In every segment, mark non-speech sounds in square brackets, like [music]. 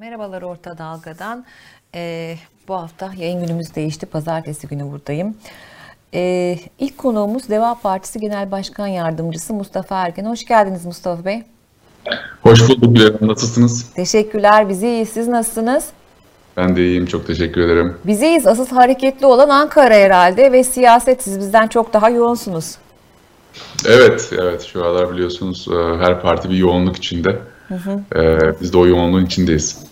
Merhabalar Orta Dalga'dan. Ee, bu hafta yayın günümüz değişti. Pazartesi günü buradayım. Ee, ilk konuğumuz Deva Partisi Genel Başkan Yardımcısı Mustafa Erken. Hoş geldiniz Mustafa Bey. Hoş bulduk Bilal Nasılsınız? Teşekkürler. Biz iyiyiz. Siz nasılsınız? Ben de iyiyim. Çok teşekkür ederim. Biz iyiyiz. Asıl hareketli olan Ankara herhalde ve siyaset siz bizden çok daha yoğunsunuz. Evet, evet. Şu aralar biliyorsunuz e, her parti bir yoğunluk içinde. Hı hı. Ee, biz de o yoğunluğun içindeyiz.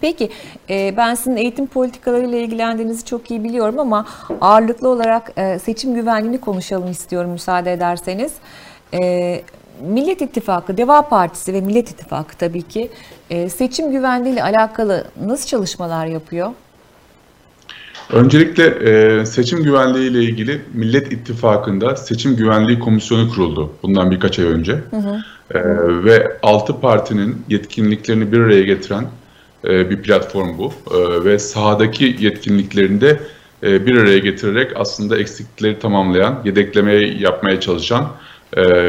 Peki e, ben sizin eğitim politikalarıyla ilgilendiğinizi çok iyi biliyorum ama ağırlıklı olarak e, seçim güvenliğini konuşalım istiyorum müsaade ederseniz. E, Millet İttifakı, Deva Partisi ve Millet İttifakı tabii ki seçim güvenliği ile alakalı nasıl çalışmalar yapıyor? Öncelikle seçim güvenliği ile ilgili Millet İttifakı'nda seçim güvenliği komisyonu kuruldu bundan birkaç ay önce. Hı hı. Ve altı partinin yetkinliklerini bir araya getiren e, bir platform bu e, ve sahadaki yetkinliklerini de e, bir araya getirerek aslında eksiklikleri tamamlayan, yedeklemeyi yapmaya çalışan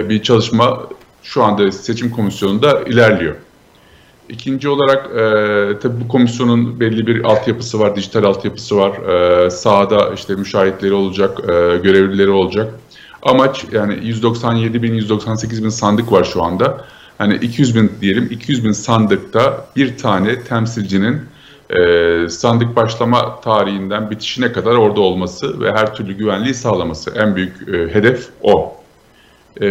bir çalışma şu anda seçim komisyonunda ilerliyor. İkinci olarak e, tabii bu komisyonun belli bir altyapısı var, dijital altyapısı var. E, sahada işte müşahitleri olacak, e, görevlileri olacak. Amaç yani 197 bin, 198 bin sandık var şu anda hani 200 bin diyelim 200 bin sandıkta bir tane temsilcinin e, sandık başlama tarihinden bitişine kadar orada olması ve her türlü güvenliği sağlaması en büyük e, hedef o. E,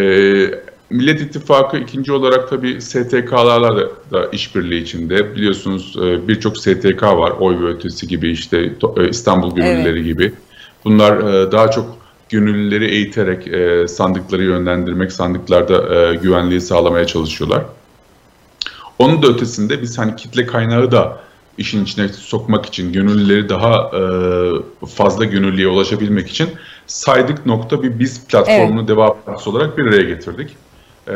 Millet İttifakı ikinci olarak tabii STK'larla da, da işbirliği içinde. Biliyorsunuz e, birçok STK var, oy ve ötesi gibi işte e, İstanbul Gönüllüleri evet. gibi. Bunlar e, daha çok gönüllüleri eğiterek e, sandıkları yönlendirmek, sandıklarda e, güvenliği sağlamaya çalışıyorlar. Onun da ötesinde biz hani kitle kaynağı da işin içine sokmak için, gönüllüleri daha e, fazla gönüllüye ulaşabilmek için saydık nokta bir biz platformunu evet. devam olarak bir araya getirdik. E,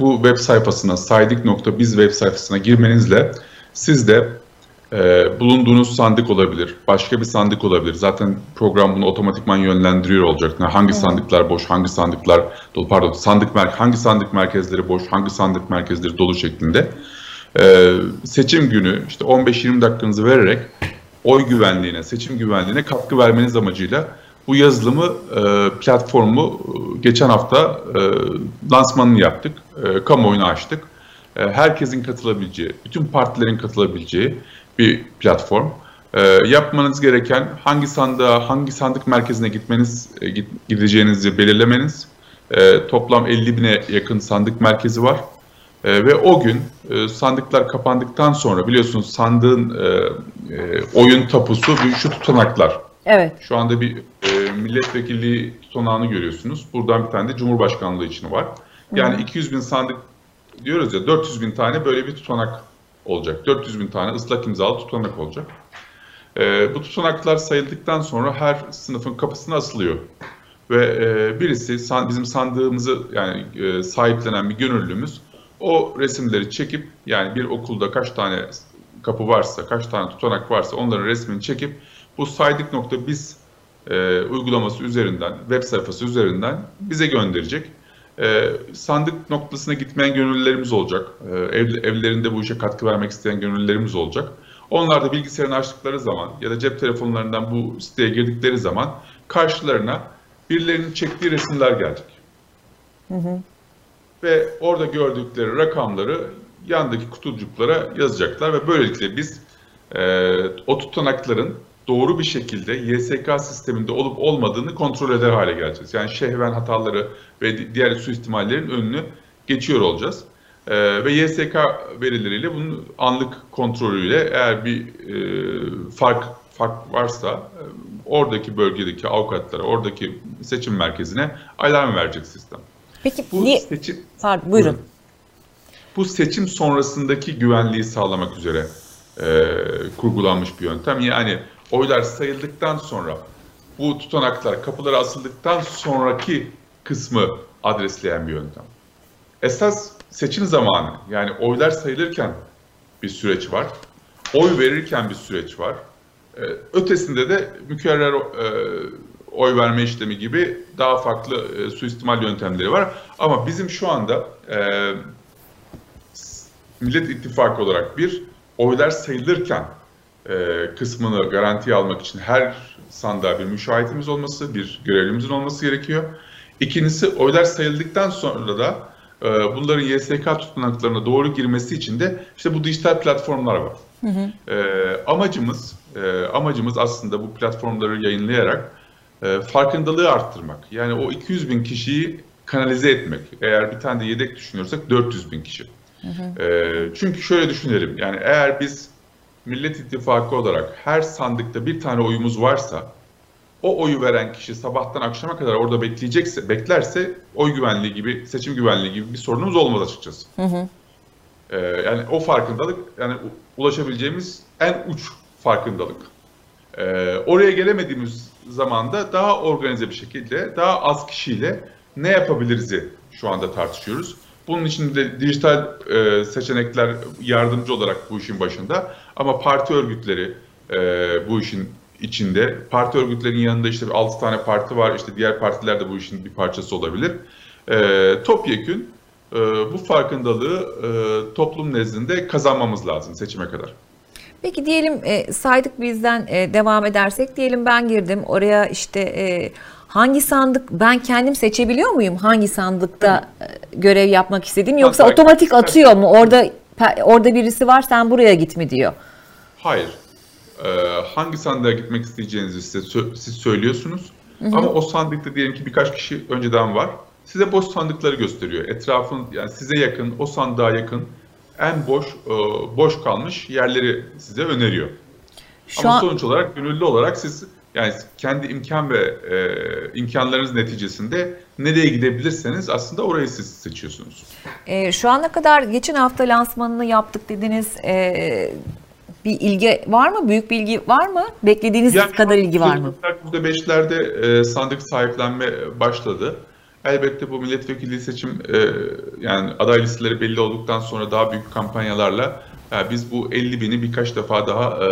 bu web sayfasına saydık nokta biz web sayfasına girmenizle siz de e, bulunduğunuz sandık olabilir, başka bir sandık olabilir. Zaten program bunu otomatikman yönlendiriyor olacak. Yani hangi evet. sandıklar boş, hangi sandıklar dolu, pardon sandık mer hangi sandık merkezleri boş, hangi sandık merkezleri dolu şeklinde. E, seçim günü işte 15-20 dakikanızı vererek oy güvenliğine, seçim güvenliğine katkı vermeniz amacıyla bu yazılımı, e, platformu geçen hafta e, lansmanını yaptık, e, kamuoyuna açtık. E, herkesin katılabileceği, bütün partilerin katılabileceği bir platform. E, yapmanız gereken hangi sandığa, hangi sandık merkezine gitmeniz, e, gideceğinizi belirlemeniz. E, toplam 50 bine yakın sandık merkezi var. E, ve o gün e, sandıklar kapandıktan sonra biliyorsunuz sandığın e, e, oyun tapusu şu tutanaklar. Evet. Şu anda bir e, milletvekilliği tutanağını görüyorsunuz. Buradan bir tane de Cumhurbaşkanlığı için var. Yani Hı. 200 bin sandık diyoruz ya 400 bin tane böyle bir tutanak olacak. 400 bin tane ıslak imzalı tutanak olacak. E, bu tutanaklar sayıldıktan sonra her sınıfın kapısına asılıyor. Ve e, birisi san, bizim sandığımızı yani e, sahiplenen bir gönüllümüz o resimleri çekip yani bir okulda kaç tane kapı varsa, kaç tane tutanak varsa onların resmini çekip bu saydık nokta biz e, uygulaması üzerinden, web sayfası üzerinden bize gönderecek. E, sandık noktasına gitmeyen gönüllülerimiz olacak. E, ev, evlerinde bu işe katkı vermek isteyen gönüllülerimiz olacak. Onlar da bilgisayarını açtıkları zaman ya da cep telefonlarından bu siteye girdikleri zaman karşılarına birilerinin çektiği resimler gelecek. Hı hı. Ve orada gördükleri rakamları yandaki kutucuklara yazacaklar ve böylelikle biz e, o tutanakların doğru bir şekilde YSK sisteminde olup olmadığını kontrol eder hale geleceğiz. Yani şehven hataları ve diğer suistimallerin önünü geçiyor olacağız. Ee, ve YSK verileriyle bunun anlık kontrolüyle eğer bir e, fark fark varsa e, oradaki bölgedeki avukatlara, oradaki seçim merkezine alarm verecek sistem. Peki bu niye? seçim Pardon, buyurun. Bu seçim sonrasındaki güvenliği sağlamak üzere e, kurgulanmış bir yöntem. Yani oylar sayıldıktan sonra bu tutanaklar kapılara asıldıktan sonraki kısmı adresleyen bir yöntem. Esas seçim zamanı yani oylar sayılırken bir süreç var. Oy verirken bir süreç var. Ee, ötesinde de mükerrer e, oy verme işlemi gibi daha farklı e, suistimal yöntemleri var. Ama bizim şu anda e, Millet İttifakı olarak bir oylar sayılırken kısmını garantiye almak için her sandığa bir müşahitimiz olması, bir görevlimizin olması gerekiyor. İkincisi oylar sayıldıktan sonra da e, bunların YSK tutanaklarına doğru girmesi için de işte bu dijital platformlar var. Hı hı. E, amacımız e, amacımız aslında bu platformları yayınlayarak e, farkındalığı arttırmak. Yani o 200 bin kişiyi kanalize etmek. Eğer bir tane de yedek düşünüyorsak 400 bin kişi. Hı hı. E, çünkü şöyle düşünelim. Yani eğer biz Millet İttifakı olarak her sandıkta bir tane oyumuz varsa o oyu veren kişi sabahtan akşama kadar orada bekleyecekse, beklerse oy güvenliği gibi, seçim güvenliği gibi bir sorunumuz olmaz açıkçası. Hı hı. Ee, yani o farkındalık, yani ulaşabileceğimiz en uç farkındalık. Ee, oraya gelemediğimiz zaman da daha organize bir şekilde, daha az kişiyle ne yapabiliriz'i şu anda tartışıyoruz. Bunun için de dijital e, seçenekler yardımcı olarak bu işin başında. Ama parti örgütleri e, bu işin içinde. Parti örgütlerinin yanında işte 6 tane parti var. İşte diğer partiler de bu işin bir parçası olabilir. E, topyekün e, bu farkındalığı e, toplum nezdinde kazanmamız lazım seçime kadar. Peki diyelim e, saydık bizden e, devam edersek diyelim ben girdim oraya işte e, hangi sandık ben kendim seçebiliyor muyum hangi sandıkta e, görev yapmak istediğim yoksa Hatta, otomatik atıyor mu orada orada birisi var sen buraya git mi diyor? Hayır e, hangi sandığa gitmek isteyeceğinizi size siz söylüyorsunuz. Hı hı. Ama o sandıkta diyelim ki birkaç kişi önceden var. Size boş sandıkları gösteriyor. Etrafın yani size yakın, o sandığa yakın en boş e, boş kalmış yerleri size öneriyor. Şu Ama an... sonuç olarak gönüllü olarak siz yani kendi imkan ve e, imkanlarınız neticesinde nereye gidebilirseniz aslında orayı siz seçiyorsunuz. E, şu ana kadar geçen hafta lansmanını yaptık dediniz. E, bir ilgi var mı? Büyük bir ilgi var mı? Beklediğiniz yani, kadar ilgi var mı? %5'lerde e, sandık sahiplenme başladı. Elbette bu milletvekili seçim e, yani aday listeleri belli olduktan sonra daha büyük kampanyalarla yani biz bu 50 bini birkaç defa daha e,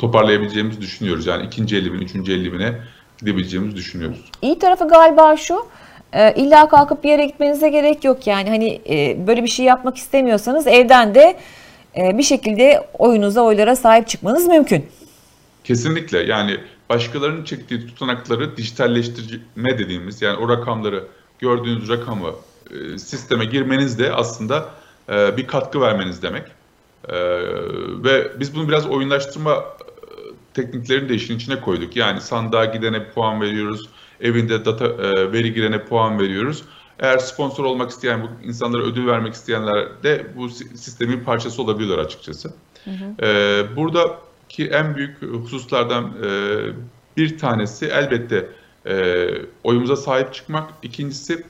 toparlayabileceğimizi düşünüyoruz. Yani ikinci 50 bin, üçüncü 50 bine gidebileceğimizi düşünüyoruz. İyi tarafı galiba şu, e, illa kalkıp bir yere gitmenize gerek yok yani hani e, böyle bir şey yapmak istemiyorsanız evden de e, bir şekilde oyunuza, oylara sahip çıkmanız mümkün. Kesinlikle yani başkalarının çektiği tutanakları dijitalleştirme dediğimiz yani o rakamları gördüğünüz rakamı e, sisteme girmeniz de aslında e, bir katkı vermeniz demek. Ve biz bunu biraz oyunlaştırma tekniklerini de işin içine koyduk. Yani sandığa gidene puan veriyoruz, evinde data veri girene puan veriyoruz. Eğer sponsor olmak isteyen, bu insanlara ödül vermek isteyenler de bu sistemin parçası olabiliyorlar açıkçası. Hı hı. Ee, buradaki en büyük hususlardan e, bir tanesi elbette e, oyumuza sahip çıkmak. İkincisi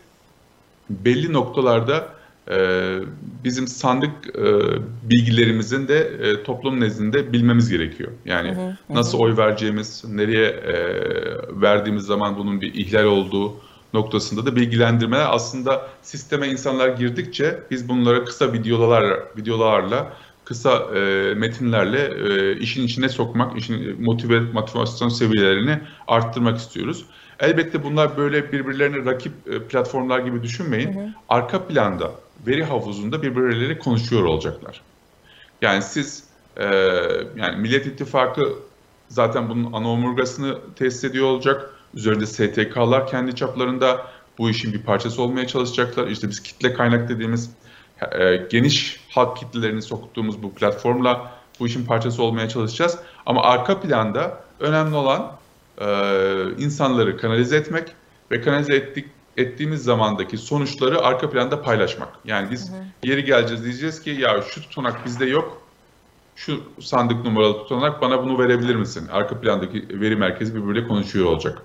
belli noktalarda e, bizim sandık e, bilgilerimizin de e, toplum nezdinde bilmemiz gerekiyor. Yani hı hı. nasıl oy vereceğimiz, nereye e, verdiğimiz zaman bunun bir ihlal olduğu, noktasında da bilgilendirmeler aslında sisteme insanlar girdikçe biz bunlara kısa videolar videolarla kısa e, metinlerle e, işin içine sokmak, işin motive motivasyon seviyelerini arttırmak istiyoruz. Elbette bunlar böyle birbirlerine rakip e, platformlar gibi düşünmeyin. Hı hı. Arka planda veri havuzunda birbirleriyle konuşuyor olacaklar. Yani siz e, yani Millet İttifakı zaten bunun ana omurgasını tesis ediyor olacak. Üzerinde STK'lar kendi çaplarında bu işin bir parçası olmaya çalışacaklar. İşte biz kitle kaynak dediğimiz e, geniş halk kitlelerini soktuğumuz bu platformla bu işin parçası olmaya çalışacağız. Ama arka planda önemli olan insanları kanalize etmek ve kanalize ettik, ettiğimiz zamandaki sonuçları arka planda paylaşmak. Yani biz hı hı. yeri geleceğiz diyeceğiz ki ya şu tutanak bizde yok, şu sandık numaralı tutanak bana bunu verebilir misin? Arka plandaki veri merkezi birbiriyle konuşuyor olacak.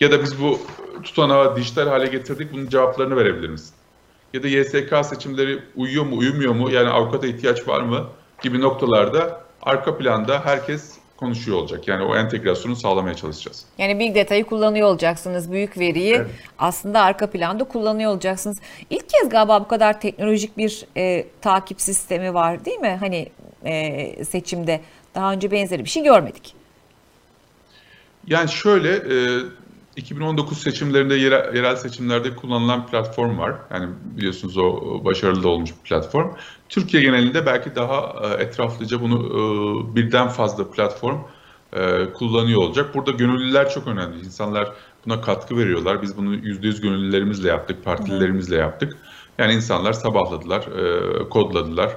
Ya da biz bu tutanağı dijital hale getirdik, bunun cevaplarını verebilir misin? Ya da YSK seçimleri uyuyor mu, uyumuyor mu, yani avukata ihtiyaç var mı gibi noktalarda arka planda herkes konuşuyor olacak. Yani o entegrasyonu sağlamaya çalışacağız. Yani Big Data'yı kullanıyor olacaksınız. Büyük veriyi evet. aslında arka planda kullanıyor olacaksınız. İlk kez galiba bu kadar teknolojik bir e, takip sistemi var değil mi? Hani e, seçimde daha önce benzeri bir şey görmedik. Yani şöyle e, 2019 seçimlerinde yerel, yerel seçimlerde kullanılan platform var. Yani biliyorsunuz o başarılı da olmuş bir platform. Türkiye genelinde belki daha e, etraflıca bunu e, birden fazla platform e, kullanıyor olacak. Burada gönüllüler çok önemli. İnsanlar buna katkı veriyorlar. Biz bunu %100 gönüllülerimizle yaptık, partililerimizle yaptık. Yani insanlar sabahladılar, kodladılar.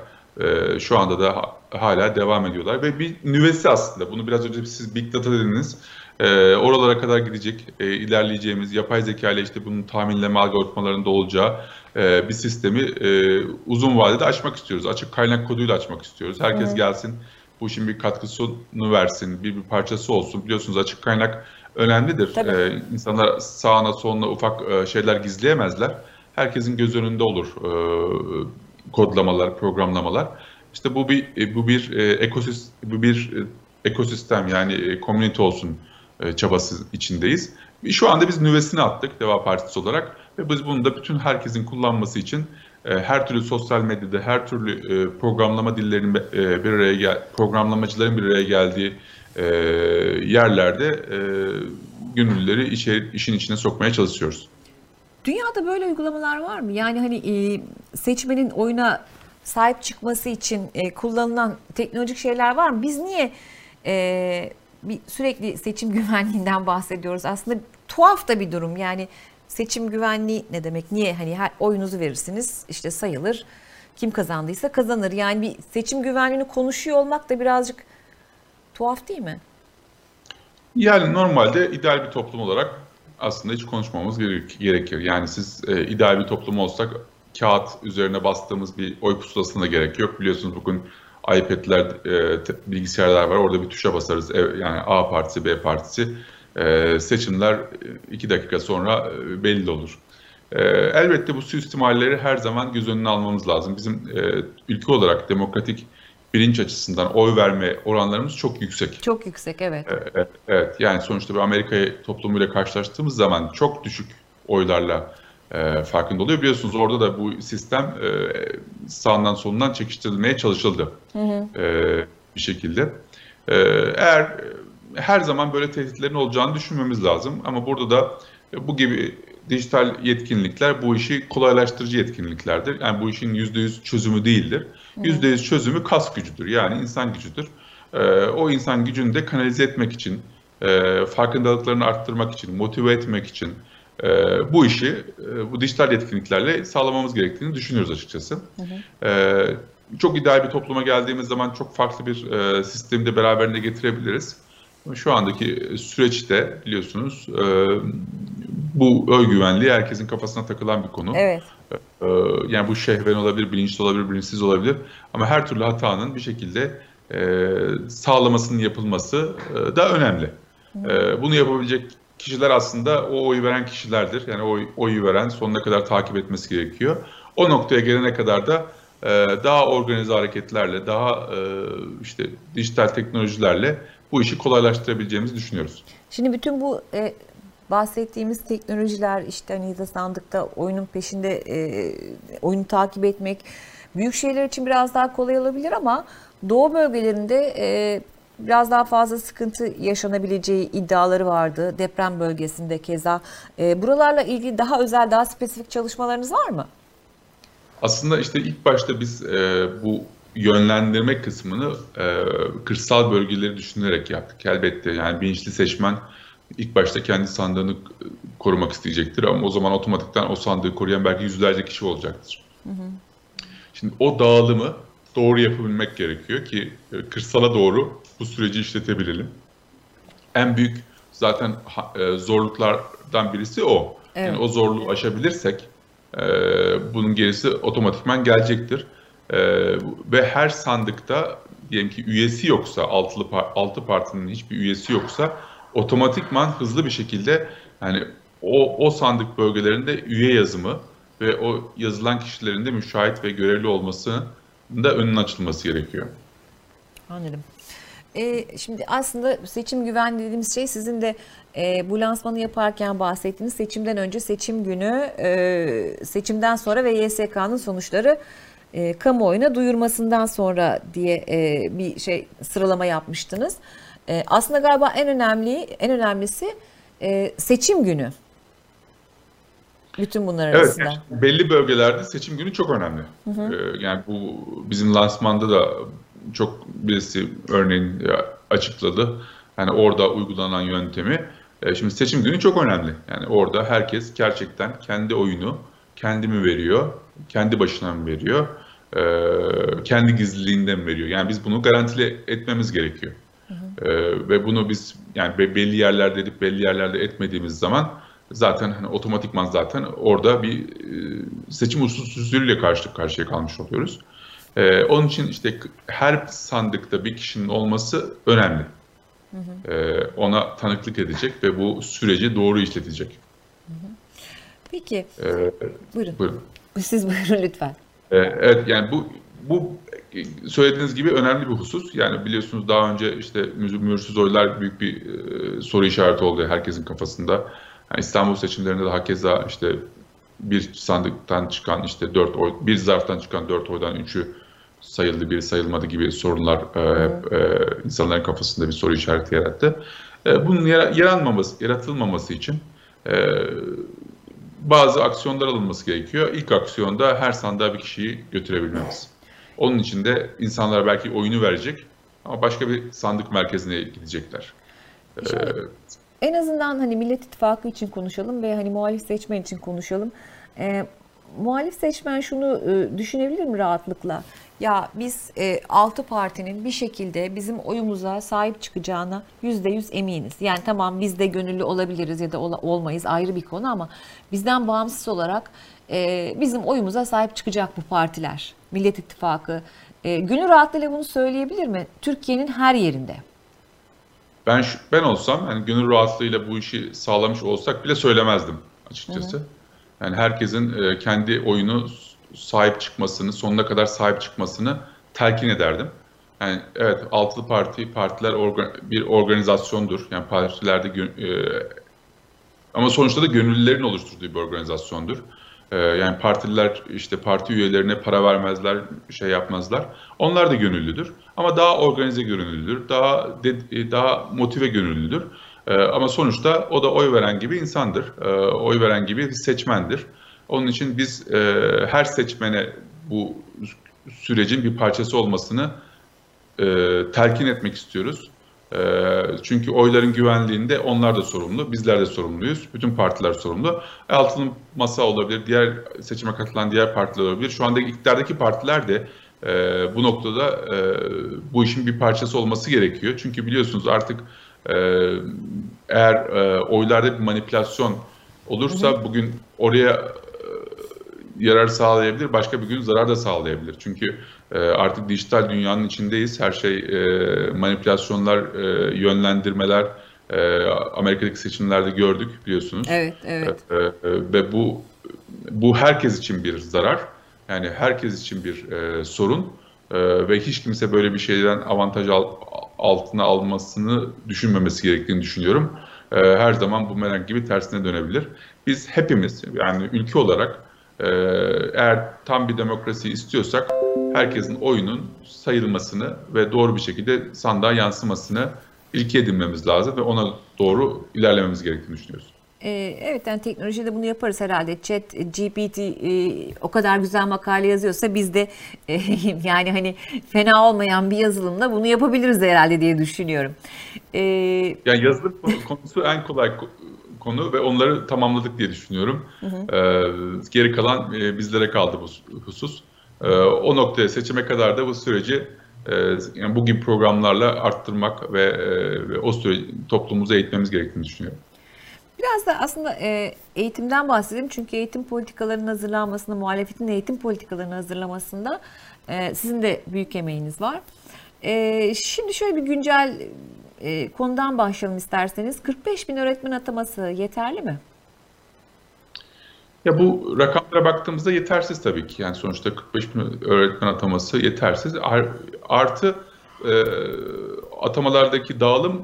Şu anda da hala devam ediyorlar ve bir nüvesi aslında. Bunu biraz önce siz Big Data dediniz. E, oralara kadar gidecek, e, ilerleyeceğimiz, yapay zeka ile işte bunun tahminleme algoritmalarında olacağı e, bir sistemi e, uzun vadede açmak istiyoruz. Açık kaynak koduyla açmak istiyoruz. Herkes evet. gelsin, bu işin bir katkısını versin, bir, bir parçası olsun. Biliyorsunuz açık kaynak önemlidir. Tabii. Ee, insanlar sağına soluna ufak e, şeyler gizleyemezler. Herkesin göz önünde olur e, kodlamalar, programlamalar. İşte bu bir e, bu bir e, ekosistem bu bir e, ekosistem yani e, community olsun e, çabası içindeyiz. Şu anda biz nüvesini attık Deva Partisi olarak ve biz bunu da bütün herkesin kullanması için e, her türlü sosyal medyada, her türlü e, programlama dillerinin bir araya gel, programlamacıların bir araya geldiği yerlerde gönüllüleri işe, işin içine sokmaya çalışıyoruz. Dünyada böyle uygulamalar var mı? Yani hani seçmenin oyuna sahip çıkması için kullanılan teknolojik şeyler var mı? Biz niye bir sürekli seçim [laughs] güvenliğinden bahsediyoruz. Aslında tuhaf da bir durum. Yani seçim güvenliği ne demek? Niye hani her oyunuzu verirsiniz işte sayılır. Kim kazandıysa kazanır. Yani bir seçim güvenliğini konuşuyor olmak da birazcık tuhaf değil mi? Yani normalde ideal bir toplum olarak aslında hiç konuşmamız gerekir. Yani siz e, ideal bir toplum olsak kağıt üzerine bastığımız bir oy pusulasına gerek yok. Biliyorsunuz bugün iPad'ler, e, bilgisayarlar var. Orada bir tuşa basarız. E, yani A partisi, B partisi. E, seçimler e, iki dakika sonra e, belli olur. E, elbette bu suistimalleri her zaman göz önüne almamız lazım. Bizim e, ülke olarak demokratik bilinç açısından oy verme oranlarımız çok yüksek. Çok yüksek, evet. Evet, evet. yani sonuçta bir Amerika toplumuyla karşılaştığımız zaman çok düşük oylarla e, farkında oluyor. Biliyorsunuz orada da bu sistem e, sağından solundan çekiştirilmeye çalışıldı hı hı. E, bir şekilde. E, eğer her zaman böyle tehditlerin olacağını düşünmemiz lazım ama burada da bu gibi dijital yetkinlikler bu işi kolaylaştırıcı yetkinliklerdir. Yani bu işin %100 çözümü değildir. %100 çözümü kas gücüdür yani insan gücüdür. E, o insan gücünü de kanalize etmek için, e, farkındalıklarını arttırmak için, motive etmek için, e, bu işi e, bu dijital yetkinliklerle sağlamamız gerektiğini düşünüyoruz açıkçası. Hı hı. E, çok ideal bir topluma geldiğimiz zaman çok farklı bir e, sistemi de beraberinde getirebiliriz. Şu andaki süreçte biliyorsunuz e, bu öğ güvenliği herkesin kafasına takılan bir konu. Evet. E, yani bu şehven olabilir, bilinçli olabilir, bilinçsiz olabilir. Ama her türlü hatanın bir şekilde e, sağlamasının yapılması e, da önemli. E, bunu yapabilecek kişiler aslında o oyu veren kişilerdir. Yani o oyu veren sonuna kadar takip etmesi gerekiyor. O noktaya gelene kadar da e, daha organize hareketlerle, daha e, işte dijital teknolojilerle bu işi kolaylaştırabileceğimizi düşünüyoruz. Şimdi bütün bu e, bahsettiğimiz teknolojiler işte hani sandıkta oyunun peşinde e, oyunu takip etmek büyük şeyler için biraz daha kolay olabilir ama doğu bölgelerinde e, biraz daha fazla sıkıntı yaşanabileceği iddiaları vardı. Deprem bölgesinde keza. E, buralarla ilgili daha özel, daha spesifik çalışmalarınız var mı? Aslında işte ilk başta biz e, bu yönlendirme kısmını e, kırsal bölgeleri düşünerek yaptık. Elbette yani bilinçli seçmen ilk başta kendi sandığını korumak isteyecektir ama o zaman otomatikten o sandığı koruyan belki yüzlerce kişi olacaktır. Hı hı. Şimdi o dağılımı doğru yapabilmek gerekiyor ki e, kırsala doğru bu süreci işletebilelim. En büyük zaten e, zorluklardan birisi o. Evet. Yani o zorluğu aşabilirsek e, bunun gerisi otomatikman gelecektir. Ve her sandıkta diyelim ki üyesi yoksa, altılı altı partinin hiçbir üyesi yoksa otomatikman hızlı bir şekilde yani o, o sandık bölgelerinde üye yazımı ve o yazılan kişilerin de müşahit ve görevli olması da önün açılması gerekiyor. Anladım. Ee, şimdi aslında seçim güvenliği dediğimiz şey sizin de e, bu lansmanı yaparken bahsettiğiniz seçimden önce seçim günü, e, seçimden sonra ve YSK'nın sonuçları e, kamuoyuna duyurmasından sonra diye e, bir şey sıralama yapmıştınız. E, aslında galiba en önemli, en önemlisi e, seçim günü. Bütün bunlar arasında. Evet, belli bölgelerde seçim günü çok önemli. Hı hı. Ee, yani bu bizim lansmanda da çok birisi örneğin açıkladı. Yani orada uygulanan yöntemi. E, şimdi seçim günü çok önemli. Yani orada herkes gerçekten kendi oyunu kendi mi veriyor, kendi başına mı veriyor, e, kendi gizliliğinden mi veriyor? Yani biz bunu garantili etmemiz gerekiyor. Hı hı. E, ve bunu biz yani belli yerlerde edip belli yerlerde etmediğimiz zaman zaten hani otomatikman zaten orada bir e, seçim usulsüzlüğüyle karşı karşıya kalmış oluyoruz. Ee, onun için işte her sandıkta bir kişinin olması önemli. Hı hı. Ee, ona tanıklık edecek ve bu süreci doğru işletecek. Hı hı. Peki. Ee, buyurun. buyurun. Siz buyurun lütfen. Ee, evet yani bu bu söylediğiniz gibi önemli bir husus. Yani biliyorsunuz daha önce işte mühürsüz oylar büyük bir e, soru işareti oldu herkesin kafasında. Yani İstanbul seçimlerinde de hakeza işte bir sandıktan çıkan işte dört oy, bir zarftan çıkan dört oydan üçü sayıldı, bir sayılmadı gibi sorunlar e, e, insanların kafasında bir soru işareti yarattı. E, bunun yaranmaması, yaratılmaması için e, bazı aksiyonlar alınması gerekiyor. İlk aksiyonda her sandığa bir kişiyi götürebilmemiz. Onun için de insanlar belki oyunu verecek ama başka bir sandık merkezine gidecekler. Şimdi, ee, en azından hani Millet İttifakı için konuşalım ve hani muhalif seçmen için konuşalım. Ee, muhalif seçmen şunu e, düşünebilir mi rahatlıkla? Ya biz e, altı partinin bir şekilde bizim oyumuza sahip çıkacağına yüzde yüz eminiz. Yani tamam biz de gönüllü olabiliriz ya da ol, olmayız ayrı bir konu ama bizden bağımsız olarak e, bizim oyumuza sahip çıkacak bu partiler. Millet İttifakı. E, gönül rahatlığıyla bunu söyleyebilir mi? Türkiye'nin her yerinde. Ben ben olsam yani gönül rahatlığıyla bu işi sağlamış olsak bile söylemezdim açıkçası. Hı hı. Yani herkesin e, kendi oyunu sahip çıkmasını, sonuna kadar sahip çıkmasını telkin ederdim. Yani evet altılı parti partiler orga, bir organizasyondur. Yani partilerde e, ama sonuçta da gönüllülerin oluşturduğu bir organizasyondur. E, yani partililer işte parti üyelerine para vermezler, şey yapmazlar. Onlar da gönüllüdür. Ama daha organize gönüllüdür, daha de, e, daha motive gönüllüdür. E, ama sonuçta o da oy veren gibi insandır. E, oy veren gibi bir seçmendir. Onun için biz e, her seçmene bu sürecin bir parçası olmasını e, telkin etmek istiyoruz. E, çünkü oyların güvenliğinde onlar da sorumlu, bizler de sorumluyuz. Bütün partiler sorumlu. Altılı masa olabilir, diğer seçime katılan diğer partiler olabilir. Şu anda iktidardaki partiler de e, bu noktada e, bu işin bir parçası olması gerekiyor. Çünkü biliyorsunuz artık e, eğer e, oylarda bir manipülasyon olursa hı hı. bugün oraya yarar sağlayabilir, başka bir gün zarar da sağlayabilir. Çünkü e, artık dijital dünyanın içindeyiz. Her şey e, manipülasyonlar, e, yönlendirmeler, e, Amerika'daki seçimlerde gördük biliyorsunuz. Evet, evet. E, e, ve bu bu herkes için bir zarar. Yani herkes için bir e, sorun. E, ve hiç kimse böyle bir şeyden avantaj al, altına almasını düşünmemesi gerektiğini düşünüyorum. E, her zaman bu merak gibi tersine dönebilir. Biz hepimiz yani ülke olarak eğer tam bir demokrasi istiyorsak herkesin oyunun sayılmasını ve doğru bir şekilde sandığa yansımasını ilke edinmemiz lazım ve ona doğru ilerlememiz gerektiğini düşünüyoruz. Ee, evet yani teknolojide bunu yaparız herhalde. Chat, GPT e, o kadar güzel makale yazıyorsa biz de e, [laughs] yani hani fena olmayan bir yazılımla bunu yapabiliriz herhalde diye düşünüyorum. Ee, yani yazılım konusu en kolay konu ve onları tamamladık diye düşünüyorum. Hı hı. E, geri kalan e, bizlere kaldı bu husus. E, o noktaya seçime kadar da bu süreci e, yani bu gibi programlarla arttırmak ve, e, ve o süreci toplumumuza eğitmemiz gerektiğini düşünüyorum. Biraz da aslında e, eğitimden bahsedelim. Çünkü eğitim politikalarının hazırlanmasında, muhalefetin eğitim politikalarının hazırlamasında e, sizin de büyük emeğiniz var. E, şimdi şöyle bir güncel e, konudan başlayalım isterseniz. 45 bin öğretmen ataması yeterli mi? Ya bu rakamlara baktığımızda yetersiz tabii ki. Yani sonuçta 45 bin öğretmen ataması yetersiz. Artı e, atamalardaki dağılım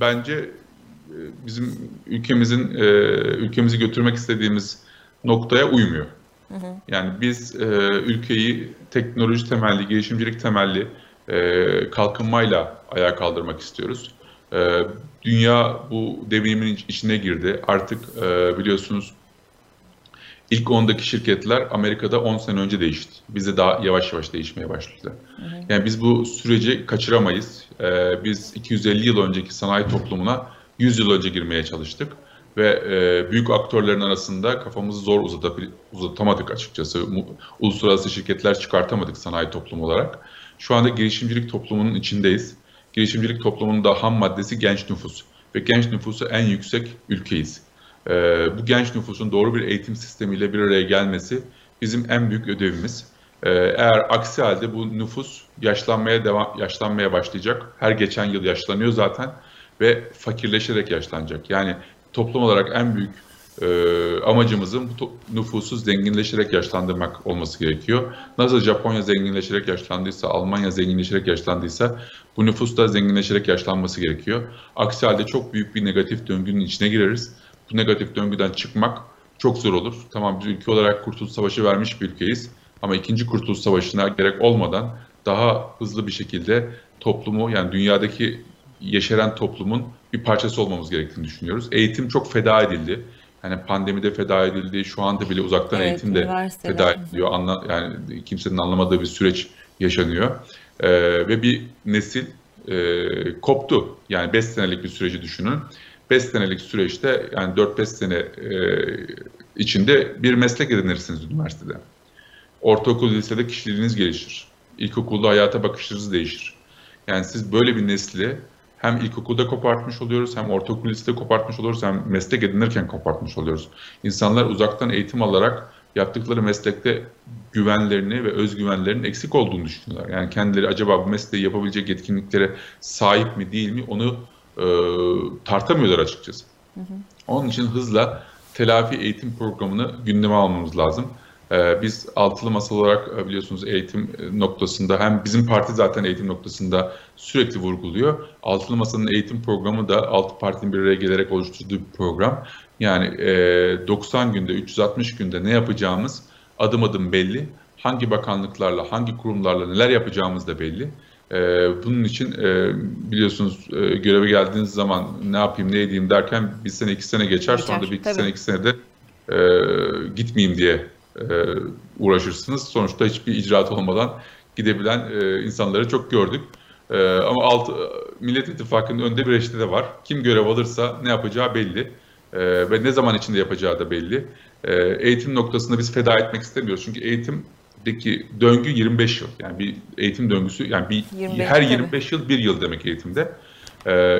bence e, bizim ülkemizin e, ülkemizi götürmek istediğimiz noktaya uymuyor. Hı hı. Yani biz e, ülkeyi teknoloji temelli, girişimcilik temelli e, kalkınmayla ayağa kaldırmak istiyoruz. E, dünya bu devrimin içine girdi. Artık e, biliyorsunuz ilk 10'daki şirketler Amerika'da 10 sene önce değişti. Bizde daha yavaş yavaş değişmeye başladı. Yani biz bu süreci kaçıramayız. E, biz 250 yıl önceki sanayi toplumuna 100 yıl önce girmeye çalıştık ve e, büyük aktörlerin arasında kafamızı zor uzatamadık açıkçası. Uluslararası şirketler çıkartamadık sanayi toplumu olarak. Şu anda girişimcilik toplumunun içindeyiz. Girişimcilik toplumunun da ham maddesi genç nüfus ve genç nüfusu en yüksek ülkeyiz. E, bu genç nüfusun doğru bir eğitim sistemiyle bir araya gelmesi bizim en büyük ödevimiz. E, eğer aksi halde bu nüfus yaşlanmaya devam yaşlanmaya başlayacak. Her geçen yıl yaşlanıyor zaten ve fakirleşerek yaşlanacak. Yani toplum olarak en büyük e, amacımızın bu nüfusu zenginleşerek yaşlandırmak olması gerekiyor. Nasıl Japonya zenginleşerek yaşlandıysa, Almanya zenginleşerek yaşlandıysa bu nüfus da zenginleşerek yaşlanması gerekiyor. Aksi halde çok büyük bir negatif döngünün içine gireriz. Bu negatif döngüden çıkmak çok zor olur. Tamam biz ülke olarak Kurtuluş Savaşı vermiş bir ülkeyiz. Ama ikinci Kurtuluş Savaşı'na gerek olmadan daha hızlı bir şekilde toplumu yani dünyadaki yeşeren toplumun bir parçası olmamız gerektiğini düşünüyoruz. Eğitim çok feda edildi. Yani pandemide feda edildi, şu anda bile uzaktan evet, eğitim de feda ediliyor. Anla, yani kimsenin anlamadığı bir süreç yaşanıyor. Ee, ve bir nesil e, koptu. Yani 5 senelik bir süreci düşünün. 5 senelik süreçte yani 4-5 sene e, içinde bir meslek edinirsiniz üniversitede. Ortaokul, lisede kişiliğiniz gelişir. İlkokulda hayata bakışınız değişir. Yani siz böyle bir nesli hem ilkokulda kopartmış oluyoruz, hem ortaokul lisede kopartmış oluyoruz, hem meslek edinirken kopartmış oluyoruz. İnsanlar uzaktan eğitim alarak yaptıkları meslekte güvenlerini ve özgüvenlerinin eksik olduğunu düşünüyorlar. Yani kendileri acaba bu mesleği yapabilecek yetkinliklere sahip mi değil mi onu e, tartamıyorlar açıkçası. Hı hı. Onun için hızla telafi eğitim programını gündeme almamız lazım. Ee, biz altılı masa olarak e, biliyorsunuz eğitim e, noktasında hem bizim parti zaten eğitim noktasında sürekli vurguluyor. Altılı masanın eğitim programı da altı partinin bir araya gelerek oluşturduğu bir program. Yani 90 e, günde, 360 günde ne yapacağımız adım adım belli. Hangi bakanlıklarla, hangi kurumlarla neler yapacağımız da belli. Bunun için biliyorsunuz göreve geldiğiniz zaman ne yapayım, ne edeyim derken bir sene, iki sene geçer. geçer sonra da bir iki tabii. sene, iki senede gitmeyeyim diye e, uğraşırsınız. Sonuçta hiçbir icraat olmadan gidebilen e, insanları çok gördük. E, ama alt, Millet İttifakı'nın önde bir eşit de var. Kim görev alırsa ne yapacağı belli. ve ne zaman içinde yapacağı da belli. eğitim noktasında biz feda etmek istemiyoruz. Çünkü eğitimdeki döngü 25 yıl. Yani bir eğitim döngüsü yani bir 25, her 25 tabii. yıl bir yıl demek eğitimde.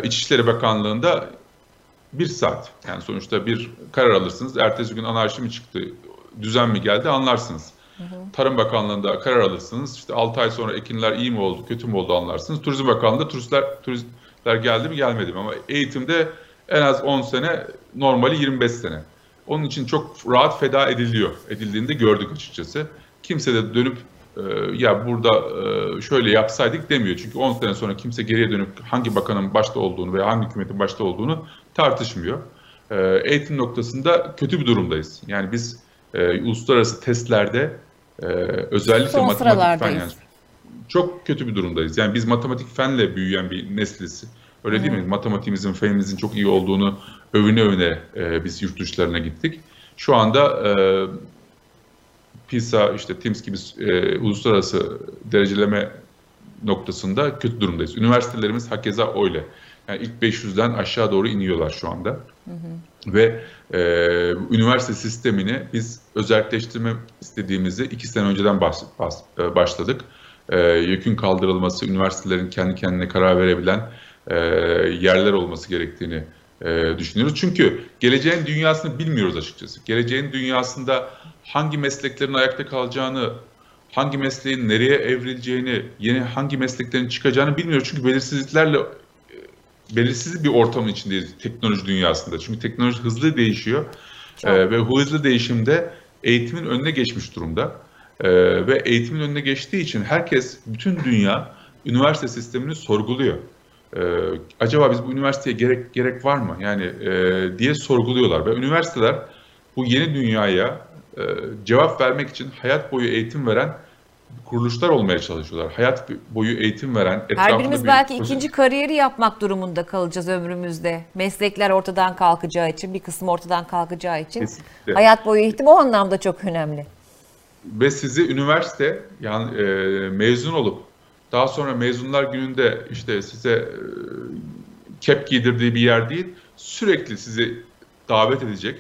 İçişleri Bakanlığı'nda bir saat. Yani sonuçta bir karar alırsınız. Ertesi gün anarşi mi çıktı, düzen mi geldi anlarsınız. Hı hı. Tarım Bakanlığı'nda karar alırsınız. İşte 6 ay sonra ekinler iyi mi oldu, kötü mü oldu anlarsınız. Turizm Bakanlığı'nda turistler turistler geldi mi gelmedi mi ama eğitimde en az 10 sene, normali 25 sene. Onun için çok rahat feda ediliyor. Edildiğinde gördük açıkçası. Kimse de dönüp e, ya burada e, şöyle yapsaydık demiyor. Çünkü 10 sene sonra kimse geriye dönüp hangi bakanın başta olduğunu veya hangi hükümetin başta olduğunu tartışmıyor. E, eğitim noktasında kötü bir durumdayız. Yani biz e, uluslararası testlerde e, özellikle Son matematik fen yani çok kötü bir durumdayız. Yani biz matematik fenle büyüyen bir nesliz. Öyle Hı. değil mi? Matematiğimizin, fenimizin çok iyi olduğunu övüne övüne e, biz yurt dışlarına gittik. Şu anda e, PISA, işte TIMSS gibi e, uluslararası dereceleme noktasında kötü durumdayız. Üniversitelerimiz hakeza öyle. Yani ilk 500'den aşağı doğru iniyorlar şu anda. Hı hı. Ve e, üniversite sistemini biz özelleştirme istediğimizi iki sene önceden baş, baş, e, başladık. E, yükün kaldırılması, üniversitelerin kendi kendine karar verebilen e, yerler olması gerektiğini e, düşünüyoruz. Çünkü geleceğin dünyasını bilmiyoruz açıkçası. Geleceğin dünyasında hangi mesleklerin ayakta kalacağını, hangi mesleğin nereye evrileceğini, yeni hangi mesleklerin çıkacağını bilmiyoruz. Çünkü belirsizliklerle belirsiz bir ortamın içindeyiz teknoloji dünyasında. Çünkü teknoloji hızlı değişiyor ee, ve hızlı değişimde eğitimin önüne geçmiş durumda. Ee, ve eğitimin önüne geçtiği için herkes, bütün dünya üniversite sistemini sorguluyor. Ee, acaba biz bu üniversiteye gerek gerek var mı? Yani e, diye sorguluyorlar ve üniversiteler bu yeni dünyaya e, cevap vermek için hayat boyu eğitim veren kuruluşlar olmaya çalışıyorlar. Hayat boyu eğitim veren, Her birimiz belki bir... ikinci kariyeri yapmak durumunda kalacağız ömrümüzde. Meslekler ortadan kalkacağı için, bir kısım ortadan kalkacağı için. Kesinlikle. Hayat boyu eğitim o anlamda çok önemli. Ve sizi üniversite yani e, mezun olup daha sonra mezunlar gününde işte size e, kep giydirdiği bir yer değil, sürekli sizi davet edecek.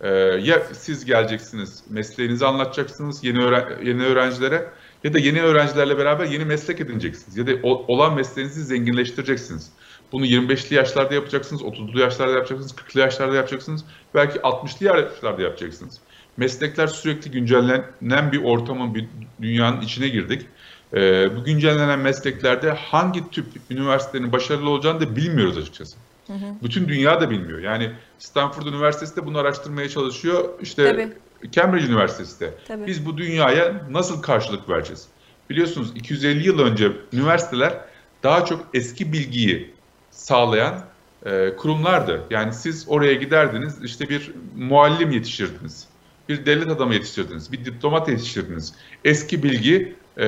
E, ya siz geleceksiniz, mesleğinizi anlatacaksınız yeni öğren yeni öğrencilere ya da yeni öğrencilerle beraber yeni meslek edineceksiniz ya da olan mesleğinizi zenginleştireceksiniz. Bunu 25'li yaşlarda yapacaksınız, 30'lu yaşlarda yapacaksınız, 40'lı yaşlarda yapacaksınız, belki 60'lı yaşlarda yapacaksınız. Meslekler sürekli güncellenen bir ortamın, bir dünyanın içine girdik. Ee, bu güncellenen mesleklerde hangi tip üniversitenin başarılı olacağını da bilmiyoruz açıkçası. Hı hı. Bütün dünya da bilmiyor. Yani Stanford Üniversitesi de bunu araştırmaya çalışıyor. İşte Tabii. Cambridge Üniversitesi de. Tabii. Biz bu dünyaya nasıl karşılık vereceğiz? Biliyorsunuz 250 yıl önce üniversiteler daha çok eski bilgiyi sağlayan e, kurumlardı. Yani siz oraya giderdiniz, işte bir muallim yetiştirdiniz, bir devlet adamı yetiştirdiniz, bir diplomat yetiştirdiniz. Eski bilgi e,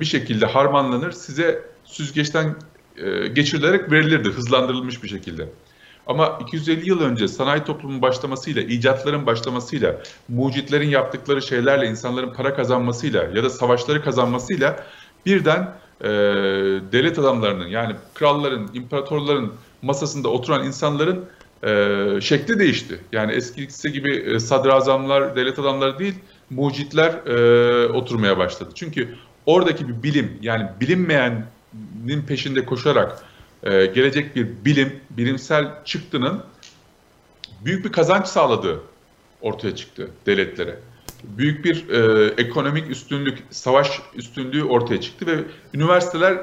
bir şekilde harmanlanır, size süzgeçten e, geçirilerek verilirdi, hızlandırılmış bir şekilde. Ama 250 yıl önce sanayi toplumunun başlamasıyla, icatların başlamasıyla, mucitlerin yaptıkları şeylerle, insanların para kazanmasıyla ya da savaşları kazanmasıyla birden e, devlet adamlarının yani kralların, imparatorların masasında oturan insanların e, şekli değişti. Yani eskisi gibi e, sadrazamlar, devlet adamları değil, mucitler e, oturmaya başladı. Çünkü oradaki bir bilim yani bilinmeyenin peşinde koşarak e, gelecek bir bilim, bilimsel çıktının büyük bir kazanç sağladığı ortaya çıktı devletlere. Büyük bir e, ekonomik üstünlük, savaş üstünlüğü ortaya çıktı ve üniversiteler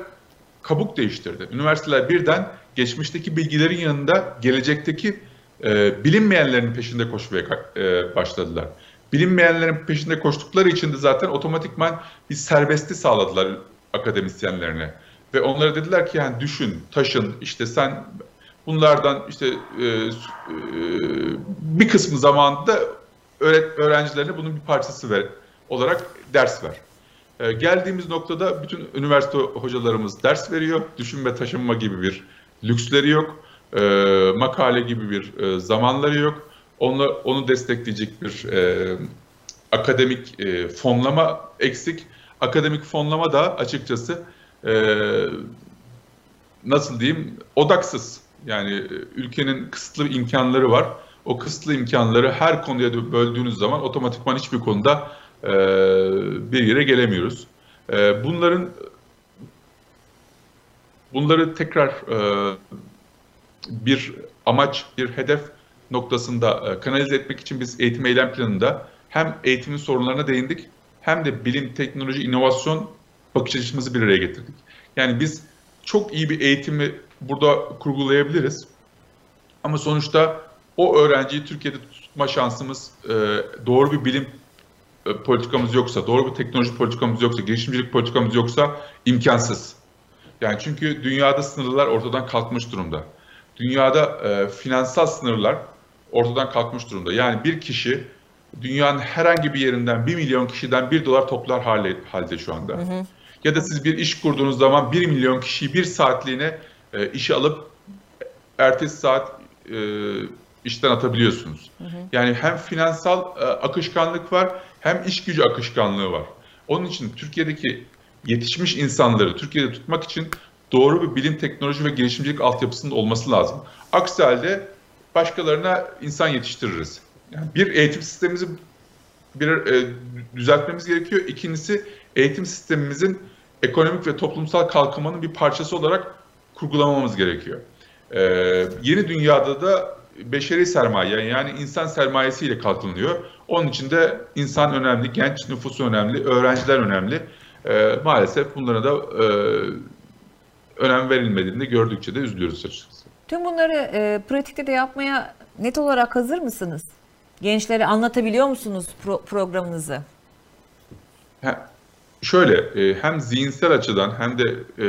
kabuk değiştirdi. Üniversiteler birden geçmişteki bilgilerin yanında gelecekteki e, bilinmeyenlerin peşinde koşmaya e, başladılar. Bilinmeyenlerin peşinde koştukları için de zaten otomatikman bir serbesti sağladılar akademisyenlerine. Ve onlara dediler ki yani düşün, taşın, işte sen bunlardan işte e, e, bir kısmı zamanında öğret, öğrencilerine bunun bir parçası ver, olarak ders ver. E, geldiğimiz noktada bütün üniversite hocalarımız ders veriyor. Düşünme, taşınma gibi bir lüksleri yok. E, makale gibi bir e, zamanları yok. Onu, onu destekleyecek bir e, akademik e, fonlama eksik. Akademik fonlama da açıkçası nasıl diyeyim odaksız. Yani e, ülkenin kısıtlı imkanları var. O kısıtlı imkanları her konuya böldüğünüz zaman otomatikman hiçbir konuda e, bir yere gelemiyoruz. E, bunların bunları tekrar e, bir amaç, bir hedef noktasında e, kanalize etmek için biz eğitim eylem planında hem eğitimin sorunlarına değindik hem de bilim, teknoloji, inovasyon bakış açımızı bir araya getirdik. Yani biz çok iyi bir eğitimi burada kurgulayabiliriz. Ama sonuçta o öğrenciyi Türkiye'de tutma şansımız e, doğru bir bilim e, politikamız yoksa, doğru bir teknoloji politikamız yoksa, girişimcilik politikamız yoksa imkansız. Yani çünkü dünyada sınırlar ortadan kalkmış durumda. Dünyada e, finansal sınırlar ortadan kalkmış durumda. Yani bir kişi dünyanın herhangi bir yerinden bir milyon kişiden bir dolar toplar hali, halde şu anda. Hı hı. Ya da siz bir iş kurduğunuz zaman 1 milyon kişiyi bir saatliğine e, işe alıp ertesi saat e, işten atabiliyorsunuz. Hı hı. Yani hem finansal e, akışkanlık var hem iş gücü akışkanlığı var. Onun için Türkiye'deki yetişmiş insanları Türkiye'de tutmak için doğru bir bilim, teknoloji ve girişimcilik altyapısının olması lazım. Aksi halde başkalarına insan yetiştiririz. Yani bir eğitim sistemimizi bir e, düzeltmemiz gerekiyor. İkincisi eğitim sistemimizin ekonomik ve toplumsal kalkınmanın bir parçası olarak kurgulamamız gerekiyor. Ee, yeni dünyada da beşeri sermaye yani insan sermayesiyle kalkınılıyor. Onun için de insan önemli, genç nüfusu önemli, öğrenciler önemli. Ee, maalesef bunlara da e, önem verilmediğini gördükçe de üzülüyoruz açıkçası. Tüm bunları e, pratikte de yapmaya net olarak hazır mısınız? Gençlere anlatabiliyor musunuz pro- programınızı? Ha, şöyle e, hem zihinsel açıdan hem de e,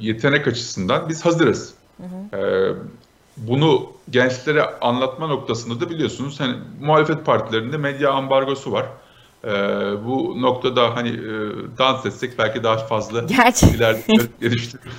yetenek açısından biz hazırız. Hı hı. E, bunu gençlere anlatma noktasında da biliyorsunuz hani muhalefet partilerinde medya ambargosu var. E, bu noktada hani e, dans etsek belki daha fazla [laughs] ileride geliştirir. [laughs]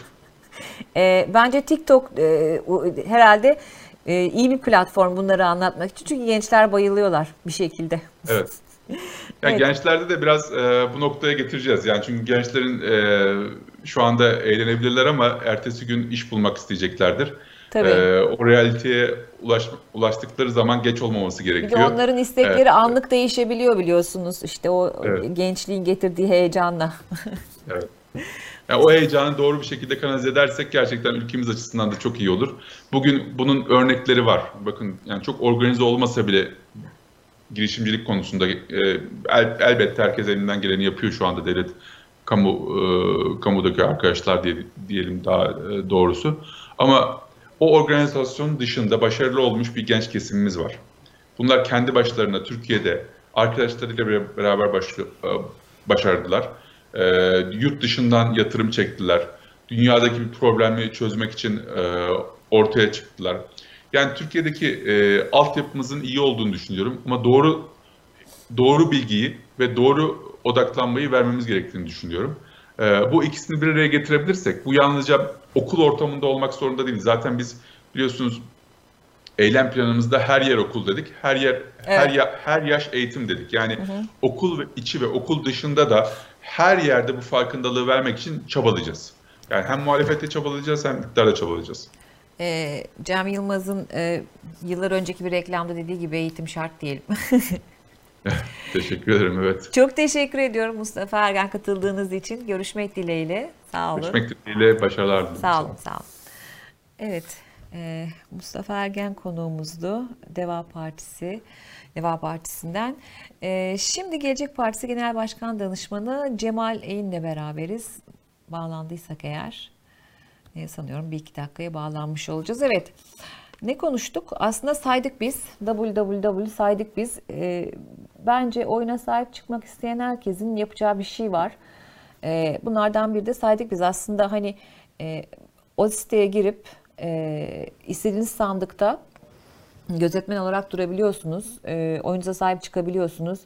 E, bence TikTok e, herhalde e, iyi bir platform bunları anlatmak için. Çünkü gençler bayılıyorlar bir şekilde. Evet. [laughs] Yani evet. gençlerde de biraz e, bu noktaya getireceğiz. Yani çünkü gençlerin e, şu anda eğlenebilirler ama ertesi gün iş bulmak isteyeceklerdir. Tabii. E, o realiteye ulaş, ulaştıkları zaman geç olmaması gerekiyor. Bir de onların istekleri evet. anlık değişebiliyor biliyorsunuz. İşte o evet. gençliğin getirdiği heyecanla. [laughs] evet. Yani o heyecanı doğru bir şekilde kanalize edersek gerçekten ülkemiz açısından da çok iyi olur. Bugün bunun örnekleri var. Bakın yani çok organize olmasa bile girişimcilik konusunda e, el, elbette herkes elinden geleni yapıyor şu anda devlet kamu e, kamudaki arkadaşlar diye, diyelim daha e, doğrusu. Ama o organizasyon dışında başarılı olmuş bir genç kesimimiz var. Bunlar kendi başlarına Türkiye'de arkadaşlarıyla beraber baş, e, başardılar. E, yurt dışından yatırım çektiler. Dünyadaki bir problemi çözmek için e, ortaya çıktılar. Yani Türkiye'deki e, altyapımızın iyi olduğunu düşünüyorum ama doğru doğru bilgiyi ve doğru odaklanmayı vermemiz gerektiğini düşünüyorum. E, bu ikisini bir araya getirebilirsek, bu yalnızca okul ortamında olmak zorunda değil. Zaten biz biliyorsunuz eylem planımızda her yer okul dedik. Her yer evet. her ya, her yaş eğitim dedik. Yani hı hı. okul içi ve okul dışında da her yerde bu farkındalığı vermek için çabalayacağız. Yani hem muhalefete çabalayacağız hem iktidarda çabalayacağız. E, Cem Yılmaz'ın e, yıllar önceki bir reklamda dediği gibi eğitim şart diyelim. [laughs] teşekkür ederim evet. Çok teşekkür ediyorum Mustafa Ergen katıldığınız için. Görüşmek dileğiyle. Sağ olun. Görüşmek dileğiyle başarılar dilerim. Sağ olun, sağ olun. Evet, e, Mustafa Ergen konuğumuzdu. Deva Partisi, Deva Partisi'nden. E, şimdi Gelecek Partisi Genel Başkan Danışmanı Cemal Eyn'le beraberiz. Bağlandıysak eğer e, sanıyorum bir iki dakikaya bağlanmış olacağız. Evet. Ne konuştuk? Aslında saydık biz. www saydık biz. E, bence oyuna sahip çıkmak isteyen herkesin yapacağı bir şey var. E, bunlardan biri de saydık biz. Aslında hani e, o siteye girip e, istediğiniz sandıkta gözetmen olarak durabiliyorsunuz. E, oyunuza sahip çıkabiliyorsunuz.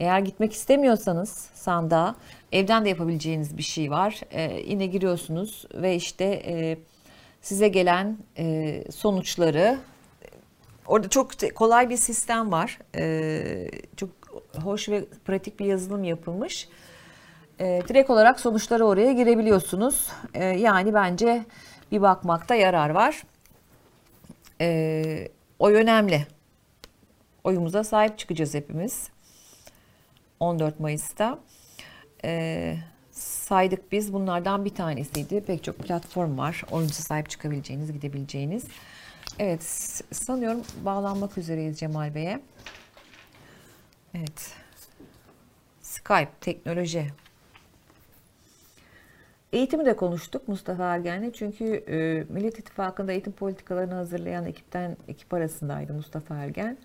Eğer gitmek istemiyorsanız sandığa evden de yapabileceğiniz bir şey var. E, yine giriyorsunuz ve işte e, size gelen e, sonuçları orada çok kolay bir sistem var. E, çok hoş ve pratik bir yazılım yapılmış. E, direkt olarak sonuçları oraya girebiliyorsunuz. E, yani bence bir bakmakta yarar var. E, oy önemli. Oyumuza sahip çıkacağız hepimiz. 14 Mayıs'ta. E, saydık biz. Bunlardan bir tanesiydi. Pek çok platform var. Oyunuza sahip çıkabileceğiniz, gidebileceğiniz. Evet, sanıyorum bağlanmak üzereyiz Cemal Bey'e. Evet. Skype, teknoloji. Eğitimi de konuştuk Mustafa Ergen'le. Çünkü e, Millet İttifakı'nda eğitim politikalarını hazırlayan ekipten ekip arasındaydı Mustafa Ergen.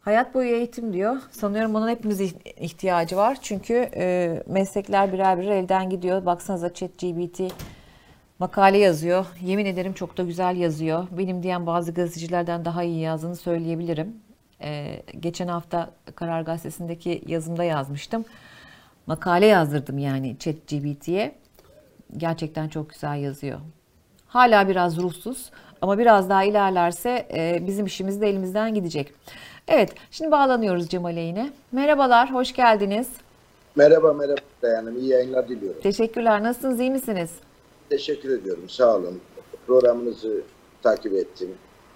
Hayat boyu eğitim diyor. Sanıyorum onun hepimiz ihtiyacı var. Çünkü e, meslekler birer birer elden gidiyor. Baksanıza ChatGPT makale yazıyor. Yemin ederim çok da güzel yazıyor. Benim diyen bazı gazetecilerden daha iyi yazdığını söyleyebilirim. E, geçen hafta Karar Gazetesi'ndeki yazımda yazmıştım. Makale yazdırdım yani ChatGPT'ye. Gerçekten çok güzel yazıyor. Hala biraz ruhsuz ama biraz daha ilerlerse e, bizim işimiz de elimizden gidecek. Evet, şimdi bağlanıyoruz Cemal'e yine. Merhabalar, hoş geldiniz. Merhaba, merhaba Hanım. İyi yayınlar diliyorum. Teşekkürler. Nasılsınız, iyi misiniz? Teşekkür ediyorum, sağ olun. Programınızı takip ettim.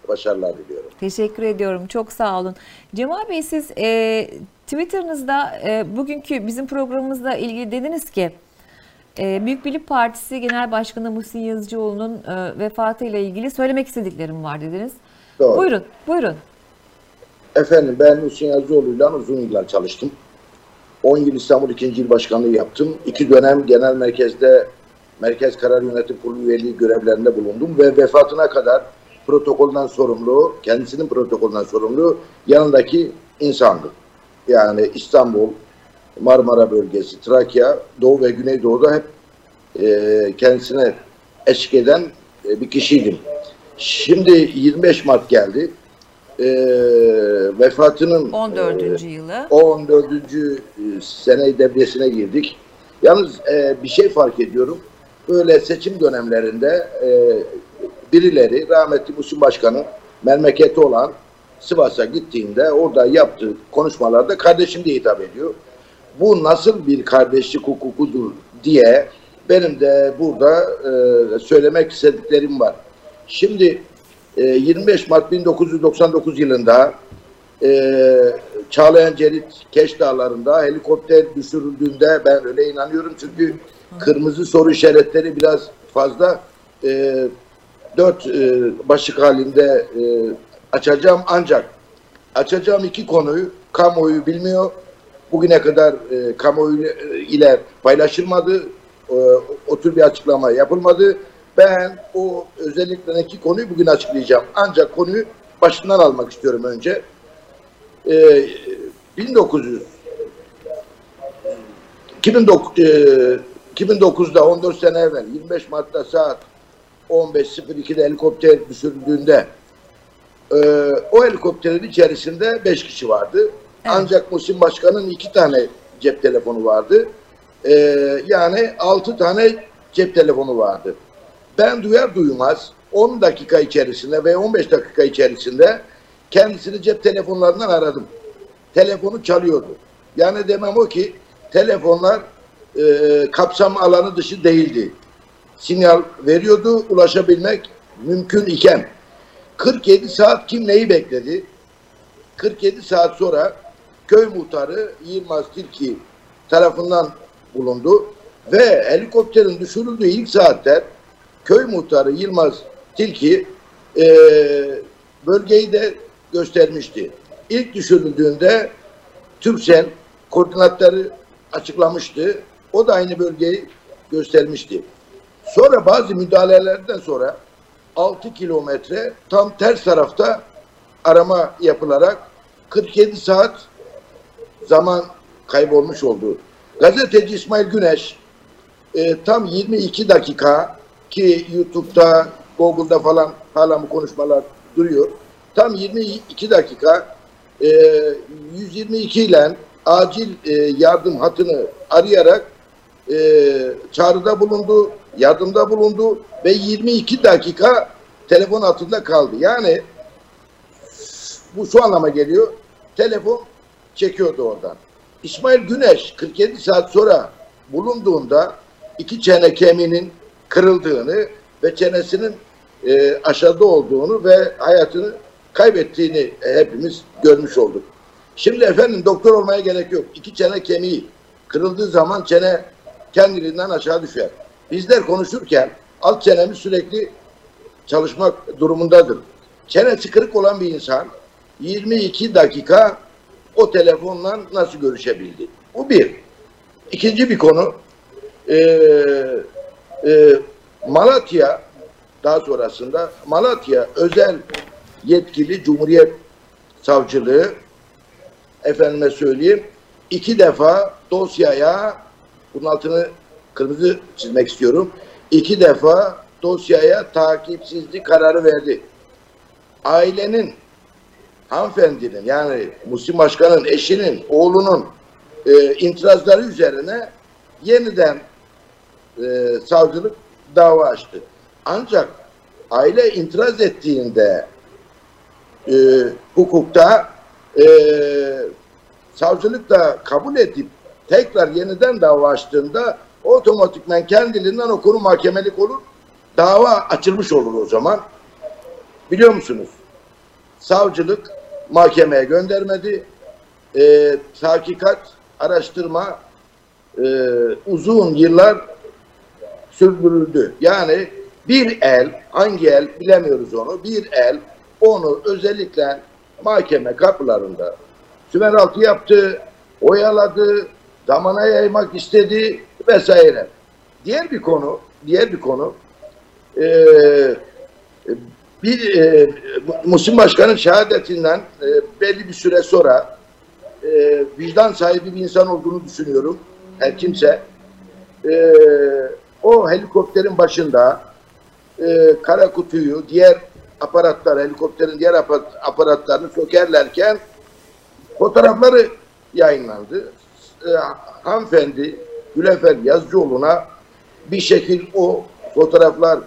Başarılar diliyorum. Teşekkür ediyorum, çok sağ olun. Cemal Bey siz e, Twitter'ınızda e, bugünkü bizim programımızla ilgili dediniz ki e, Büyük Birlik Partisi Genel Başkanı Muhsin Yazıcıoğlu'nun e, vefatıyla ilgili söylemek istediklerim var dediniz. Doğru. Buyurun, buyurun. Efendim ben Hüseyin Yazıcıoğlu'yla uzun yıllar çalıştım. 10 yıl İstanbul 2. İl Başkanlığı yaptım. İki dönem genel merkezde Merkez Karar Yönetim Kurulu üyeliği görevlerinde bulundum ve vefatına kadar protokolden sorumlu, kendisinin protokolden sorumlu yanındaki insandı. Yani İstanbul, Marmara bölgesi, Trakya, Doğu ve Güneydoğu'da hep e, kendisine eşlik eden e, bir kişiydim. Şimdi 25 Mart geldi. E, vefatının 14. e, yılı. 14. sene devresine girdik. Yalnız e, bir şey fark ediyorum. Böyle seçim dönemlerinde e, birileri rahmetli Musim Başkan'ın memleketi olan Sivas'a gittiğinde orada yaptığı konuşmalarda kardeşim diye hitap ediyor. Bu nasıl bir kardeşlik hukukudur diye benim de burada e, söylemek istediklerim var. Şimdi e, 25 Mart 1999 yılında e, Çağlayan Cerit Keş Dağları'nda helikopter düşürüldüğünde ben öyle inanıyorum çünkü kırmızı soru işaretleri biraz fazla e, dört e, başlık halinde e, açacağım ancak açacağım iki konuyu kamuoyu bilmiyor. Bugüne kadar e, kamuoyu ile paylaşılmadı. E, o tür bir açıklama yapılmadı. Ben o özellikle iki konuyu bugün açıklayacağım. Ancak konuyu başından almak istiyorum önce. E, 1900 2009, e, 2009'da 14 sene evvel 25 Mart'ta saat 15.02'de helikopter düşürüldüğünde e, o helikopterin içerisinde 5 kişi vardı. Ancak Musim Başkan'ın iki tane cep telefonu vardı. E, yani 6 tane cep telefonu vardı. Ben duyar duymaz 10 dakika içerisinde ve 15 dakika içerisinde kendisini cep telefonlarından aradım. Telefonu çalıyordu. Yani demem o ki telefonlar e, kapsam alanı dışı değildi. Sinyal veriyordu, ulaşabilmek mümkün iken 47 saat kim neyi bekledi? 47 saat sonra köy muhtarı Yılmaz Tilki tarafından bulundu ve helikopterin düşürüldüğü ilk saatler köy muhtarı Yılmaz Tilki e, bölgeyi de göstermişti. İlk düşürüldüğünde Türksel koordinatları açıklamıştı. O da aynı bölgeyi göstermişti. Sonra bazı müdahalelerden sonra 6 kilometre tam ters tarafta arama yapılarak 47 saat zaman kaybolmuş oldu. Gazeteci İsmail Güneş e, tam 22 dakika ki YouTube'da, Google'da falan hala bu konuşmalar duruyor. Tam 22 dakika e, 122 ile acil e, yardım hatını arayarak e, çağrıda bulundu, yardımda bulundu ve 22 dakika telefon altında kaldı. Yani bu şu anlama geliyor. Telefon çekiyordu oradan. İsmail Güneş 47 saat sonra bulunduğunda iki çene kemiğinin kırıldığını ve çenesinin e, aşağıda olduğunu ve hayatını kaybettiğini hepimiz görmüş olduk. Şimdi efendim doktor olmaya gerek yok. İki çene kemiği kırıldığı zaman çene kendiliğinden aşağı düşer. Bizler konuşurken alt çenemiz sürekli çalışmak durumundadır. Çenesi kırık olan bir insan 22 dakika o telefonla nasıl görüşebildi? Bu bir. İkinci bir konu e, e, Malatya daha sonrasında Malatya özel yetkili Cumhuriyet Savcılığı efendime söyleyeyim iki defa dosyaya bunun altını kırmızı çizmek istiyorum. İki defa dosyaya takipsizlik kararı verdi. Ailenin hanımefendinin yani Musim Başkan'ın eşinin, oğlunun e, itirazları üzerine yeniden e, savcılık dava açtı. Ancak aile itiraz ettiğinde e, hukukta e, savcılık da kabul edip tekrar yeniden dava açtığında otomatikmen kendiliğinden o konu mahkemelik olur. Dava açılmış olur o zaman. Biliyor musunuz? Savcılık mahkemeye göndermedi. E, tahkikat, araştırma e, uzun yıllar sürdürüldü. Yani bir el, hangi el bilemiyoruz onu, bir el onu özellikle mahkeme kapılarında sümeraltı yaptı, oyaladı, damana yaymak istedi vesaire. Diğer bir konu, diğer bir konu e, bir e, Musim Başkan'ın şehadetinden e, belli bir süre sonra e, vicdan sahibi bir insan olduğunu düşünüyorum. Her kimse. E, o helikopterin başında e, kara kutuyu, diğer aparatlar, helikopterin diğer apa- aparatlarını sökerlerken fotoğrafları yayınlandı. E, hanımefendi Gülefer Yazıcıoğlu'na bir şekil o fotoğraflar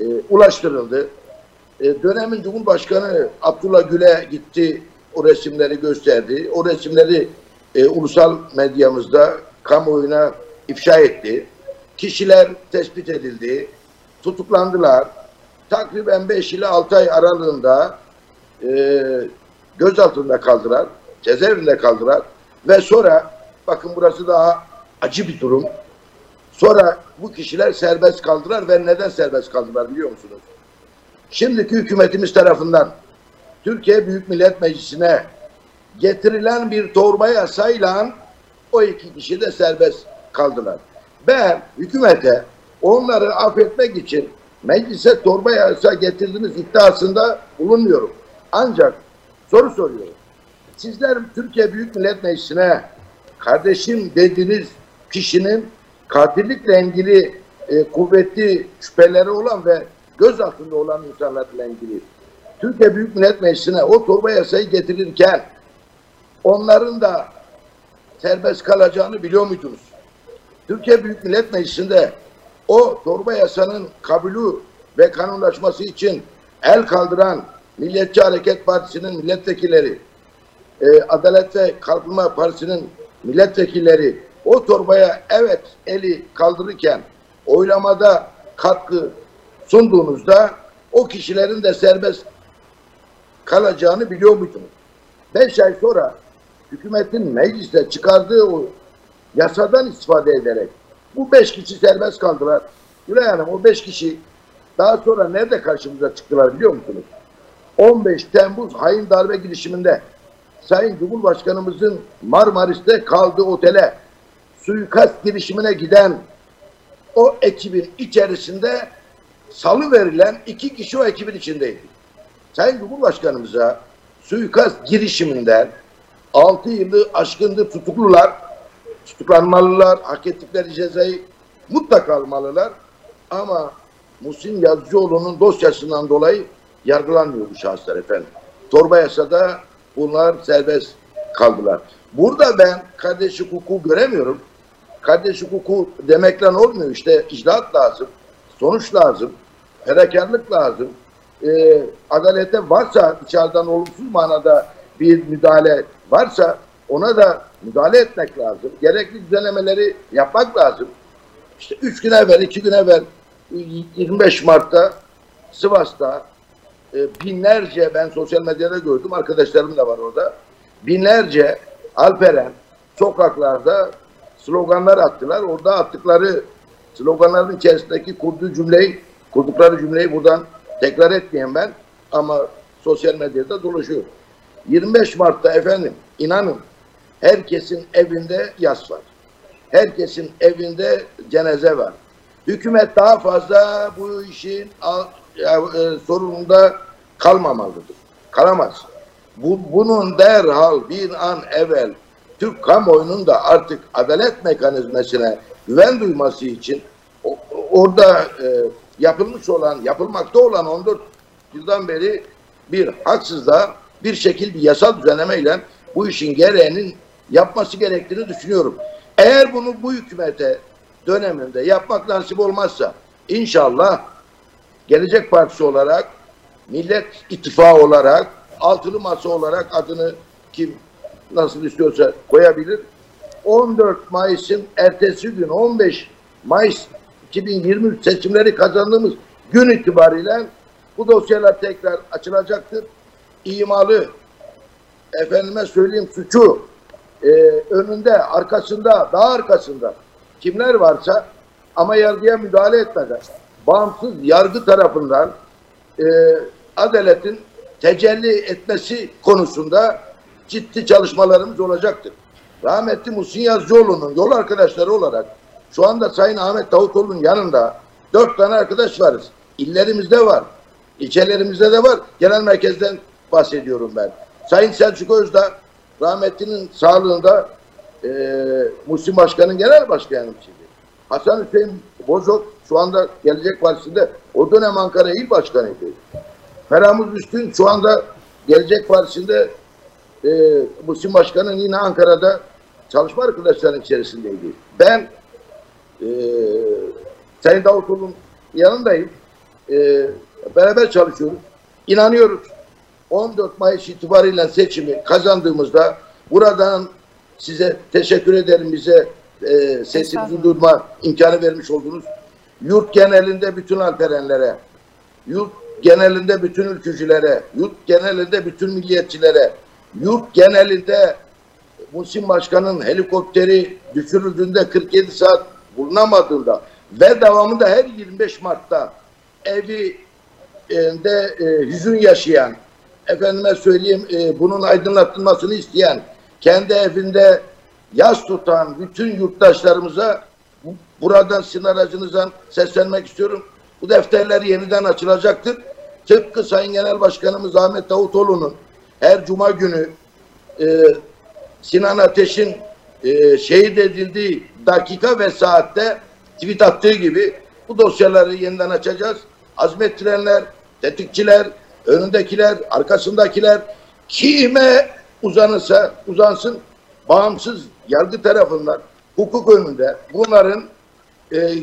e, ulaştırıldı. E, dönemin Cumhurbaşkanı Abdullah Gül'e gitti, o resimleri gösterdi. O resimleri e, ulusal medyamızda kamuoyuna ifşa etti. Kişiler tespit edildi, tutuklandılar. Takriben 5 ile 6 ay aralığında e, gözaltında kaldılar, cezaevinde kaldılar ve sonra bakın burası daha acı bir durum. Sonra bu kişiler serbest kaldılar ve neden serbest kaldılar biliyor musunuz? Şimdiki hükümetimiz tarafından Türkiye Büyük Millet Meclisi'ne getirilen bir torba yasayla o iki kişi de serbest kaldılar. Ben hükümete onları affetmek için meclise torba yasa getirdiniz iddiasında bulunmuyorum. Ancak soru soruyorum. Sizler Türkiye Büyük Millet Meclisi'ne kardeşim dediğiniz kişinin katillikle ilgili e, kuvvetli şüpheleri olan ve gözaltında olan insanlarla ilgili Türkiye Büyük Millet Meclisi'ne o torba yasayı getirirken onların da serbest kalacağını biliyor muydunuz? Türkiye Büyük Millet Meclisi'nde o torba yasanın kabulü ve kanunlaşması için el kaldıran Milliyetçi Hareket Partisi'nin milletvekilleri, e, Adalet ve Kalkınma Partisi'nin milletvekilleri o torbaya evet eli kaldırırken oylamada katkı sunduğunuzda o kişilerin de serbest kalacağını biliyor muydunuz? Beş ay sonra hükümetin mecliste çıkardığı o yasadan istifade ederek bu beş kişi serbest kaldılar. Gülay Hanım o beş kişi daha sonra nerede karşımıza çıktılar biliyor musunuz? 15 Temmuz hain darbe girişiminde Sayın Cumhurbaşkanımızın Marmaris'te kaldığı otele suikast girişimine giden o ekibin içerisinde salı verilen iki kişi o ekibin içindeydi. Sayın Cumhurbaşkanımıza suikast girişiminden 6 yılı aşkındır tutuklular, tutuklanmalılar, hak ettikleri cezayı mutlaka almalılar. Ama Muhsin Yazıcıoğlu'nun dosyasından dolayı yargılanmıyor bu şahıslar efendim. Torba yasada bunlar serbest kaldılar. Burada ben kardeş hukuku göremiyorum. Kardeş hukuku demekle olmuyor. İşte icraat lazım, sonuç lazım, fedakarlık lazım. Ee, adalete varsa dışarıdan olumsuz manada bir müdahale varsa ona da müdahale etmek lazım. Gerekli düzenlemeleri yapmak lazım. İşte üç gün evvel, iki gün evvel 25 Mart'ta Sivas'ta e, binlerce ben sosyal medyada gördüm arkadaşlarım da var orada. Binlerce Alperen sokaklarda sloganlar attılar. Orada attıkları sloganların içerisindeki kurduğu cümleyi, kurdukları cümleyi buradan tekrar etmeyeyim ben ama sosyal medyada dolaşıyor. 25 Mart'ta efendim inanın herkesin evinde yas var. Herkesin evinde cenaze var. Hükümet daha fazla bu işin e, sorununda kalmamalıdır. Kalamaz. Bu, bunun derhal bir an evvel Türk kamuoyunun da artık adalet mekanizmasına güven duyması için orada e, yapılmış olan, yapılmakta olan 14 yıldan beri bir haksızlığa bir şekil bir yasal düzenlemeyle bu işin gereğinin yapması gerektiğini düşünüyorum. Eğer bunu bu hükümete döneminde yapmak nasip olmazsa inşallah Gelecek Partisi olarak Millet İttifakı olarak altılı masa olarak adını kim nasıl istiyorsa koyabilir. 14 Mayıs'ın ertesi gün 15 Mayıs 2023 seçimleri kazandığımız gün itibariyle bu dosyalar tekrar açılacaktır. İmalı efendime söyleyeyim suçu e, önünde, arkasında, daha arkasında kimler varsa ama yargıya müdahale etmeden bağımsız yargı tarafından e, adaletin tecelli etmesi konusunda ciddi çalışmalarımız olacaktır. Rahmetli Muhsin Yazıcıoğlu'nun yol arkadaşları olarak şu anda Sayın Ahmet Davutoğlu'nun yanında dört tane arkadaş varız. İllerimizde var, ilçelerimizde de var. Genel merkezden bahsediyorum ben. Sayın Selçuk Özdağ rahmetlinin sağlığında e, Muhsin Başkan'ın genel başkanıydı. Hasan Hüseyin Bozok şu anda Gelecek Partisi'nde o dönem Ankara İl Başkanıydı. Ferhamuz Üstün şu anda Gelecek Partisi'nde e, Muhsin Başkan'ın yine Ankara'da çalışma arkadaşlarının içerisindeydi. Ben e, Sayın Davutoğlu'nun yanındayım. E, beraber çalışıyoruz. İnanıyoruz. 14 Mayıs itibariyle seçimi kazandığımızda buradan size teşekkür ederim bize e, sesimizi duyma imkanı vermiş oldunuz. Yurt genelinde bütün alperenlere, yurt genelinde bütün ülkücülere, yurt genelinde bütün milliyetçilere, yurt genelinde Muhsin Başkan'ın helikopteri düşürüldüğünde 47 saat bulunamadığında ve devamında her 25 Mart'ta evi e, de e, hüzün yaşayan, efendime söyleyeyim e, bunun aydınlatılmasını isteyen, kendi evinde yas tutan bütün yurttaşlarımıza bu- buradan sizin aracınızdan seslenmek istiyorum. Bu defterler yeniden açılacaktır. Tıpkı Sayın Genel Başkanımız Ahmet Davutoğlu'nun her cuma günü e, Sinan Ateş'in e, şehit edildiği dakika ve saatte tweet attığı gibi bu dosyaları yeniden açacağız. Azmettirenler, tetikçiler, önündekiler, arkasındakiler kime uzanırsa uzansın bağımsız yargı tarafından hukuk önünde bunların e,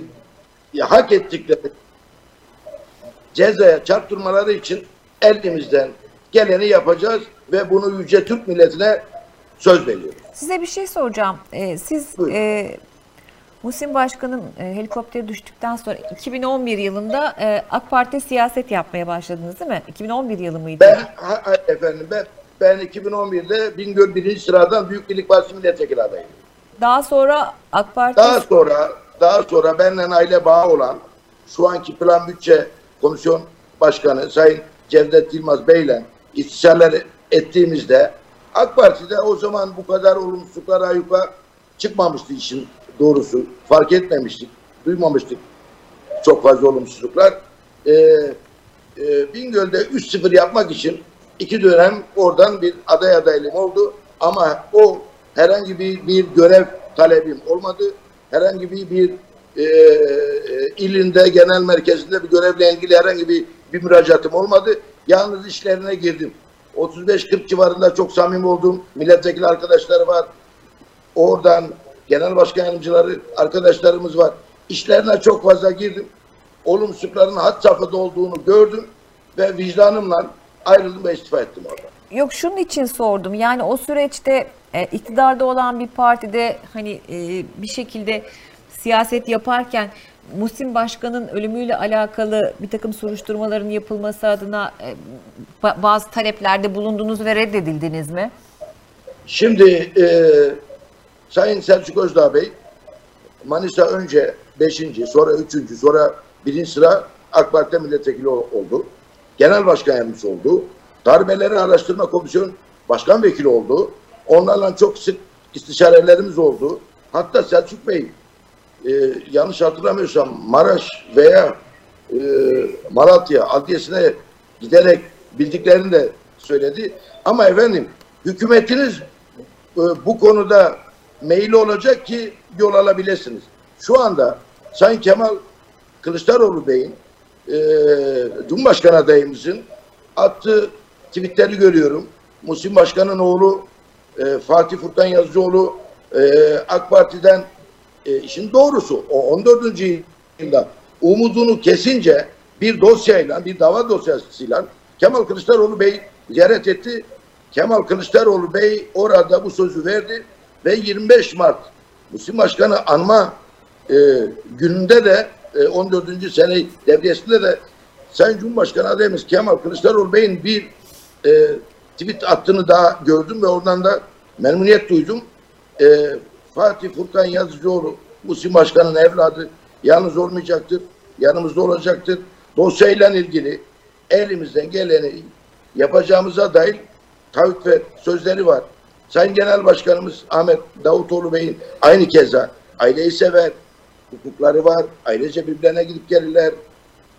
hak ettikleri cezaya çarptırmaları için elimizden geleni yapacağız ve bunu Yüce Türk milletine söz veriyoruz. Size bir şey soracağım. Ee, siz Buyurun. e, Muhsin Başkan'ın e, helikopteri düştükten sonra 2011 yılında e, AK Parti siyaset yapmaya başladınız değil mi? 2011 yılı mıydı? Ben ha- efendim ben ben 2011'de Bingöl birinci sıradan Büyük Birlik Partisi milletvekili adayıyım. Daha sonra AK Parti Daha sonra daha sonra benden aile bağı olan şu anki Plan Bütçe Komisyon Başkanı Sayın Cevdet Yılmaz Bey'le istişareler ettiğimizde AK Parti'de o zaman bu kadar olumsuzluklar ayyuka çıkmamıştı işin doğrusu. Fark etmemiştik, duymamıştık çok fazla olumsuzluklar. Ee, e, Bingöl'de 3-0 yapmak için iki dönem oradan bir aday adaylığım oldu. Ama o herhangi bir, bir görev talebim olmadı. Herhangi bir, bir e, e, ilinde, genel merkezinde bir görevle ilgili herhangi bir, bir müracaatım olmadı. Yalnız işlerine girdim. 35-40 civarında çok samimi olduğum milletvekili arkadaşları var. Oradan genel başkan yardımcıları arkadaşlarımız var. İşlerine çok fazla girdim. Olumsuzlukların had safhada olduğunu gördüm ve vicdanımla ayrıldım ve istifa ettim orada. Yok şunun için sordum. Yani o süreçte e, iktidarda olan bir partide hani e, bir şekilde siyaset yaparken Muhsin Başkan'ın ölümüyle alakalı bir takım soruşturmaların yapılması adına e, ba- bazı taleplerde bulundunuz ve reddedildiniz mi? Şimdi e, Sayın Selçuk Özdağ Bey Manisa önce 5. sonra 3. sonra 1. sıra AK Parti'de milletvekili ol- oldu. Genel başkan yardımcısı oldu. Darbeleri Araştırma Komisyonu başkan vekili oldu. Onlarla çok sık istişarelerimiz oldu. Hatta Selçuk Bey e, yanlış hatırlamıyorsam Maraş veya e, Malatya adliyesine giderek bildiklerini de söyledi. Ama efendim hükümetiniz e, bu konuda meyilli olacak ki yol alabilirsiniz. Şu anda Sayın Kemal Kılıçdaroğlu Bey'in e, Cumhurbaşkanı adayımızın attığı tweetleri görüyorum. Muhsin Başkan'ın oğlu e, Fatih Furkan Yazıcıoğlu e, AK Parti'den e, işin doğrusu o 14. yılda umudunu kesince bir dosyayla, bir dava dosyasıyla Kemal Kılıçdaroğlu Bey ziyaret etti. Kemal Kılıçdaroğlu Bey orada bu sözü verdi ve 25 Mart Muhsin Başkanı anma e, gününde de e, 14. sene devriyesinde de Sayın Cumhurbaşkanı adayımız Kemal Kılıçdaroğlu Bey'in bir e, tweet attığını daha gördüm ve oradan da memnuniyet duydum. E, Fatih Furkan Yazıcıoğlu Muhsin Başkan'ın evladı yalnız olmayacaktır. Yanımızda olacaktır. Dosyayla ilgili elimizden geleni yapacağımıza dair taahhüt ve sözleri var. Sayın Genel Başkanımız Ahmet Davutoğlu Bey'in aynı keza aileyi sever, hukukları var, ailece birbirlerine gidip gelirler.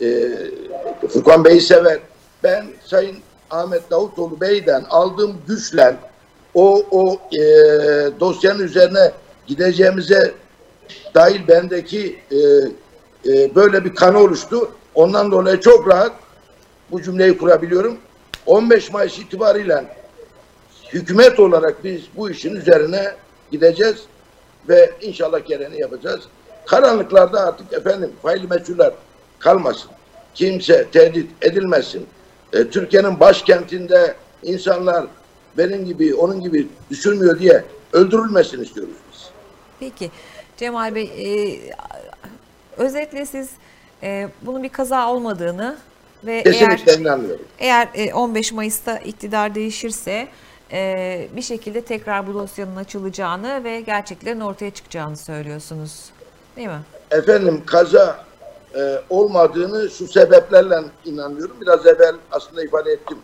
Ee, Furkan Bey'i sever. Ben Sayın Ahmet Davutoğlu Bey'den aldığım güçle o o e, dosyanın üzerine gideceğimize dair bendeki e, e, böyle bir kanı oluştu. Ondan dolayı çok rahat bu cümleyi kurabiliyorum. 15 Mayıs itibariyle hükümet olarak biz bu işin üzerine gideceğiz ve inşallah gereğini yapacağız. Karanlıklarda artık efendim faili meçhuller kalmasın. Kimse tehdit edilmesin. E, Türkiye'nin başkentinde insanlar benim gibi, onun gibi düşünmüyor diye öldürülmesin istiyoruz biz. Peki Cemal Bey, e, özetle siz e, bunun bir kaza olmadığını ve Kesinlikle eğer inanmıyorum. eğer e, 15 Mayıs'ta iktidar değişirse e, bir şekilde tekrar bu dosyanın açılacağını ve gerçeklerin ortaya çıkacağını söylüyorsunuz. Değil mi? Efendim kaza e, olmadığını şu sebeplerle inanıyorum. Biraz evvel aslında ifade ettim.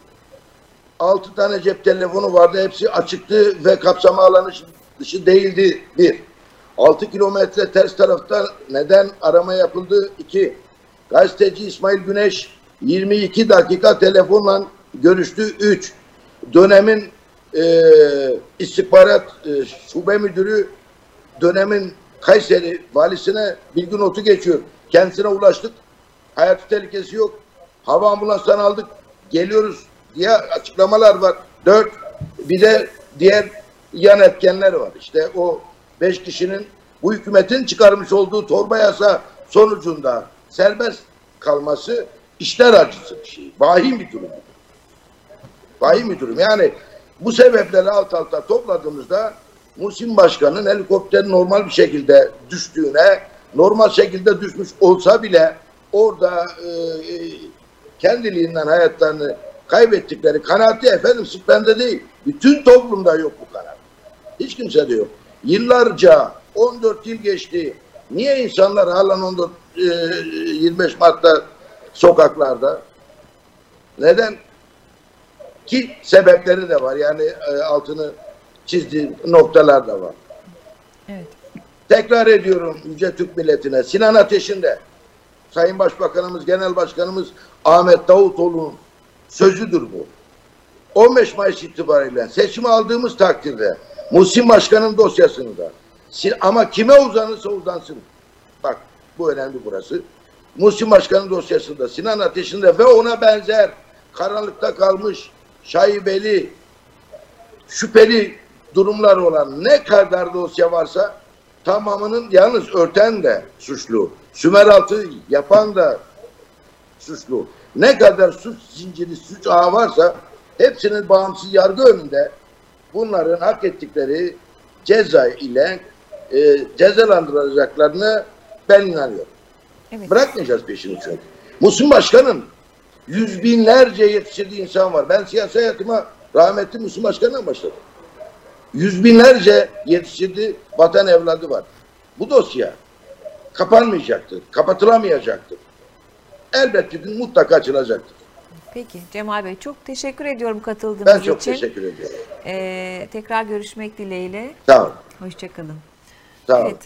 6 tane cep telefonu vardı. Hepsi açıktı ve kapsama alanı dışı değildi. Bir. 6 kilometre ters tarafta neden arama yapıldı? İki. Gazeteci İsmail Güneş 22 dakika telefonla görüştü. Üç. Dönemin e, istihbarat e, şube müdürü dönemin Kayseri valisine bilgi notu geçiyor. Kendisine ulaştık. Hayati tehlikesi yok. Hava ambulanstan aldık. Geliyoruz diye açıklamalar var. Dört. Bir de diğer yan etkenler var. İşte o beş kişinin bu hükümetin çıkarmış olduğu torba yasa sonucunda serbest kalması işler acısı bir şey. Vahim bir durum. Vahim bir durum. Yani bu sebepleri alt alta topladığımızda Musim Başkan'ın helikopterin normal bir şekilde düştüğüne, normal şekilde düşmüş olsa bile orada e, kendiliğinden hayatlarını kaybettikleri kanaati efendim sırf bende değil. Bütün toplumda yok bu kanaat. Hiç kimse de yok. Yıllarca 14 yıl geçti. Niye insanlar halen 14 e, 25 Mart'ta sokaklarda? Neden? Ki sebepleri de var. Yani e, altını çizdiği noktalar da var. Evet. Tekrar ediyorum Yüce Türk milletine. Sinan Ateş'in de Sayın Başbakanımız, Genel Başkanımız Ahmet Davutoğlu'nun sözüdür bu. 15 Mayıs itibariyle seçimi aldığımız takdirde Muhsin Başkan'ın dosyasını da ama kime uzanırsa uzansın. Bak bu önemli burası. Muhsin Başkan'ın dosyasında Sinan Ateş'in de ve ona benzer karanlıkta kalmış şaibeli şüpheli durumlar olan ne kadar dosya varsa tamamının yalnız örten de suçlu. Sümeraltı yapan da suçlu. Ne kadar suç zinciri, suç ağı varsa hepsinin bağımsız yargı önünde bunların hak ettikleri ceza ile e, cezalandırılacaklarını ben inanıyorum. Evet. Bırakmayacağız peşini çünkü. Musun Başkan'ın yüz binlerce yetiştirdiği insan var. Ben siyasi hayatıma rahmetli Musun Başkan'dan başladım. Yüz binlerce yetiştirdiği vatan evladı var. Bu dosya kapanmayacaktır, kapatılamayacaktır. Elbette bir mutlaka açılacaktır. Peki Cemal Bey çok teşekkür ediyorum katıldığınız Ben çok için. teşekkür ediyorum. Ee, tekrar görüşmek dileğiyle. Sağ olun. Hoşçakalın. Sağ olun. Evet.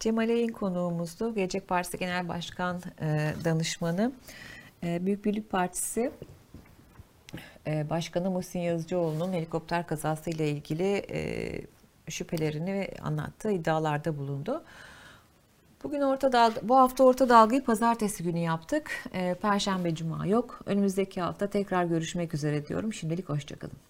Cemal Eyün konuğumuzdu. Gelecek Partisi Genel Başkan e, Danışmanı. E, Büyük Birlik Partisi e, Başkanı Muhsin Yazıcıoğlu'nun helikopter kazasıyla ilgili e, şüphelerini anlattığı iddialarda bulundu. Bugün orta dalga, bu hafta orta dalgayı pazartesi günü yaptık. E, Perşembe, cuma yok. Önümüzdeki hafta tekrar görüşmek üzere diyorum. Şimdilik hoşçakalın.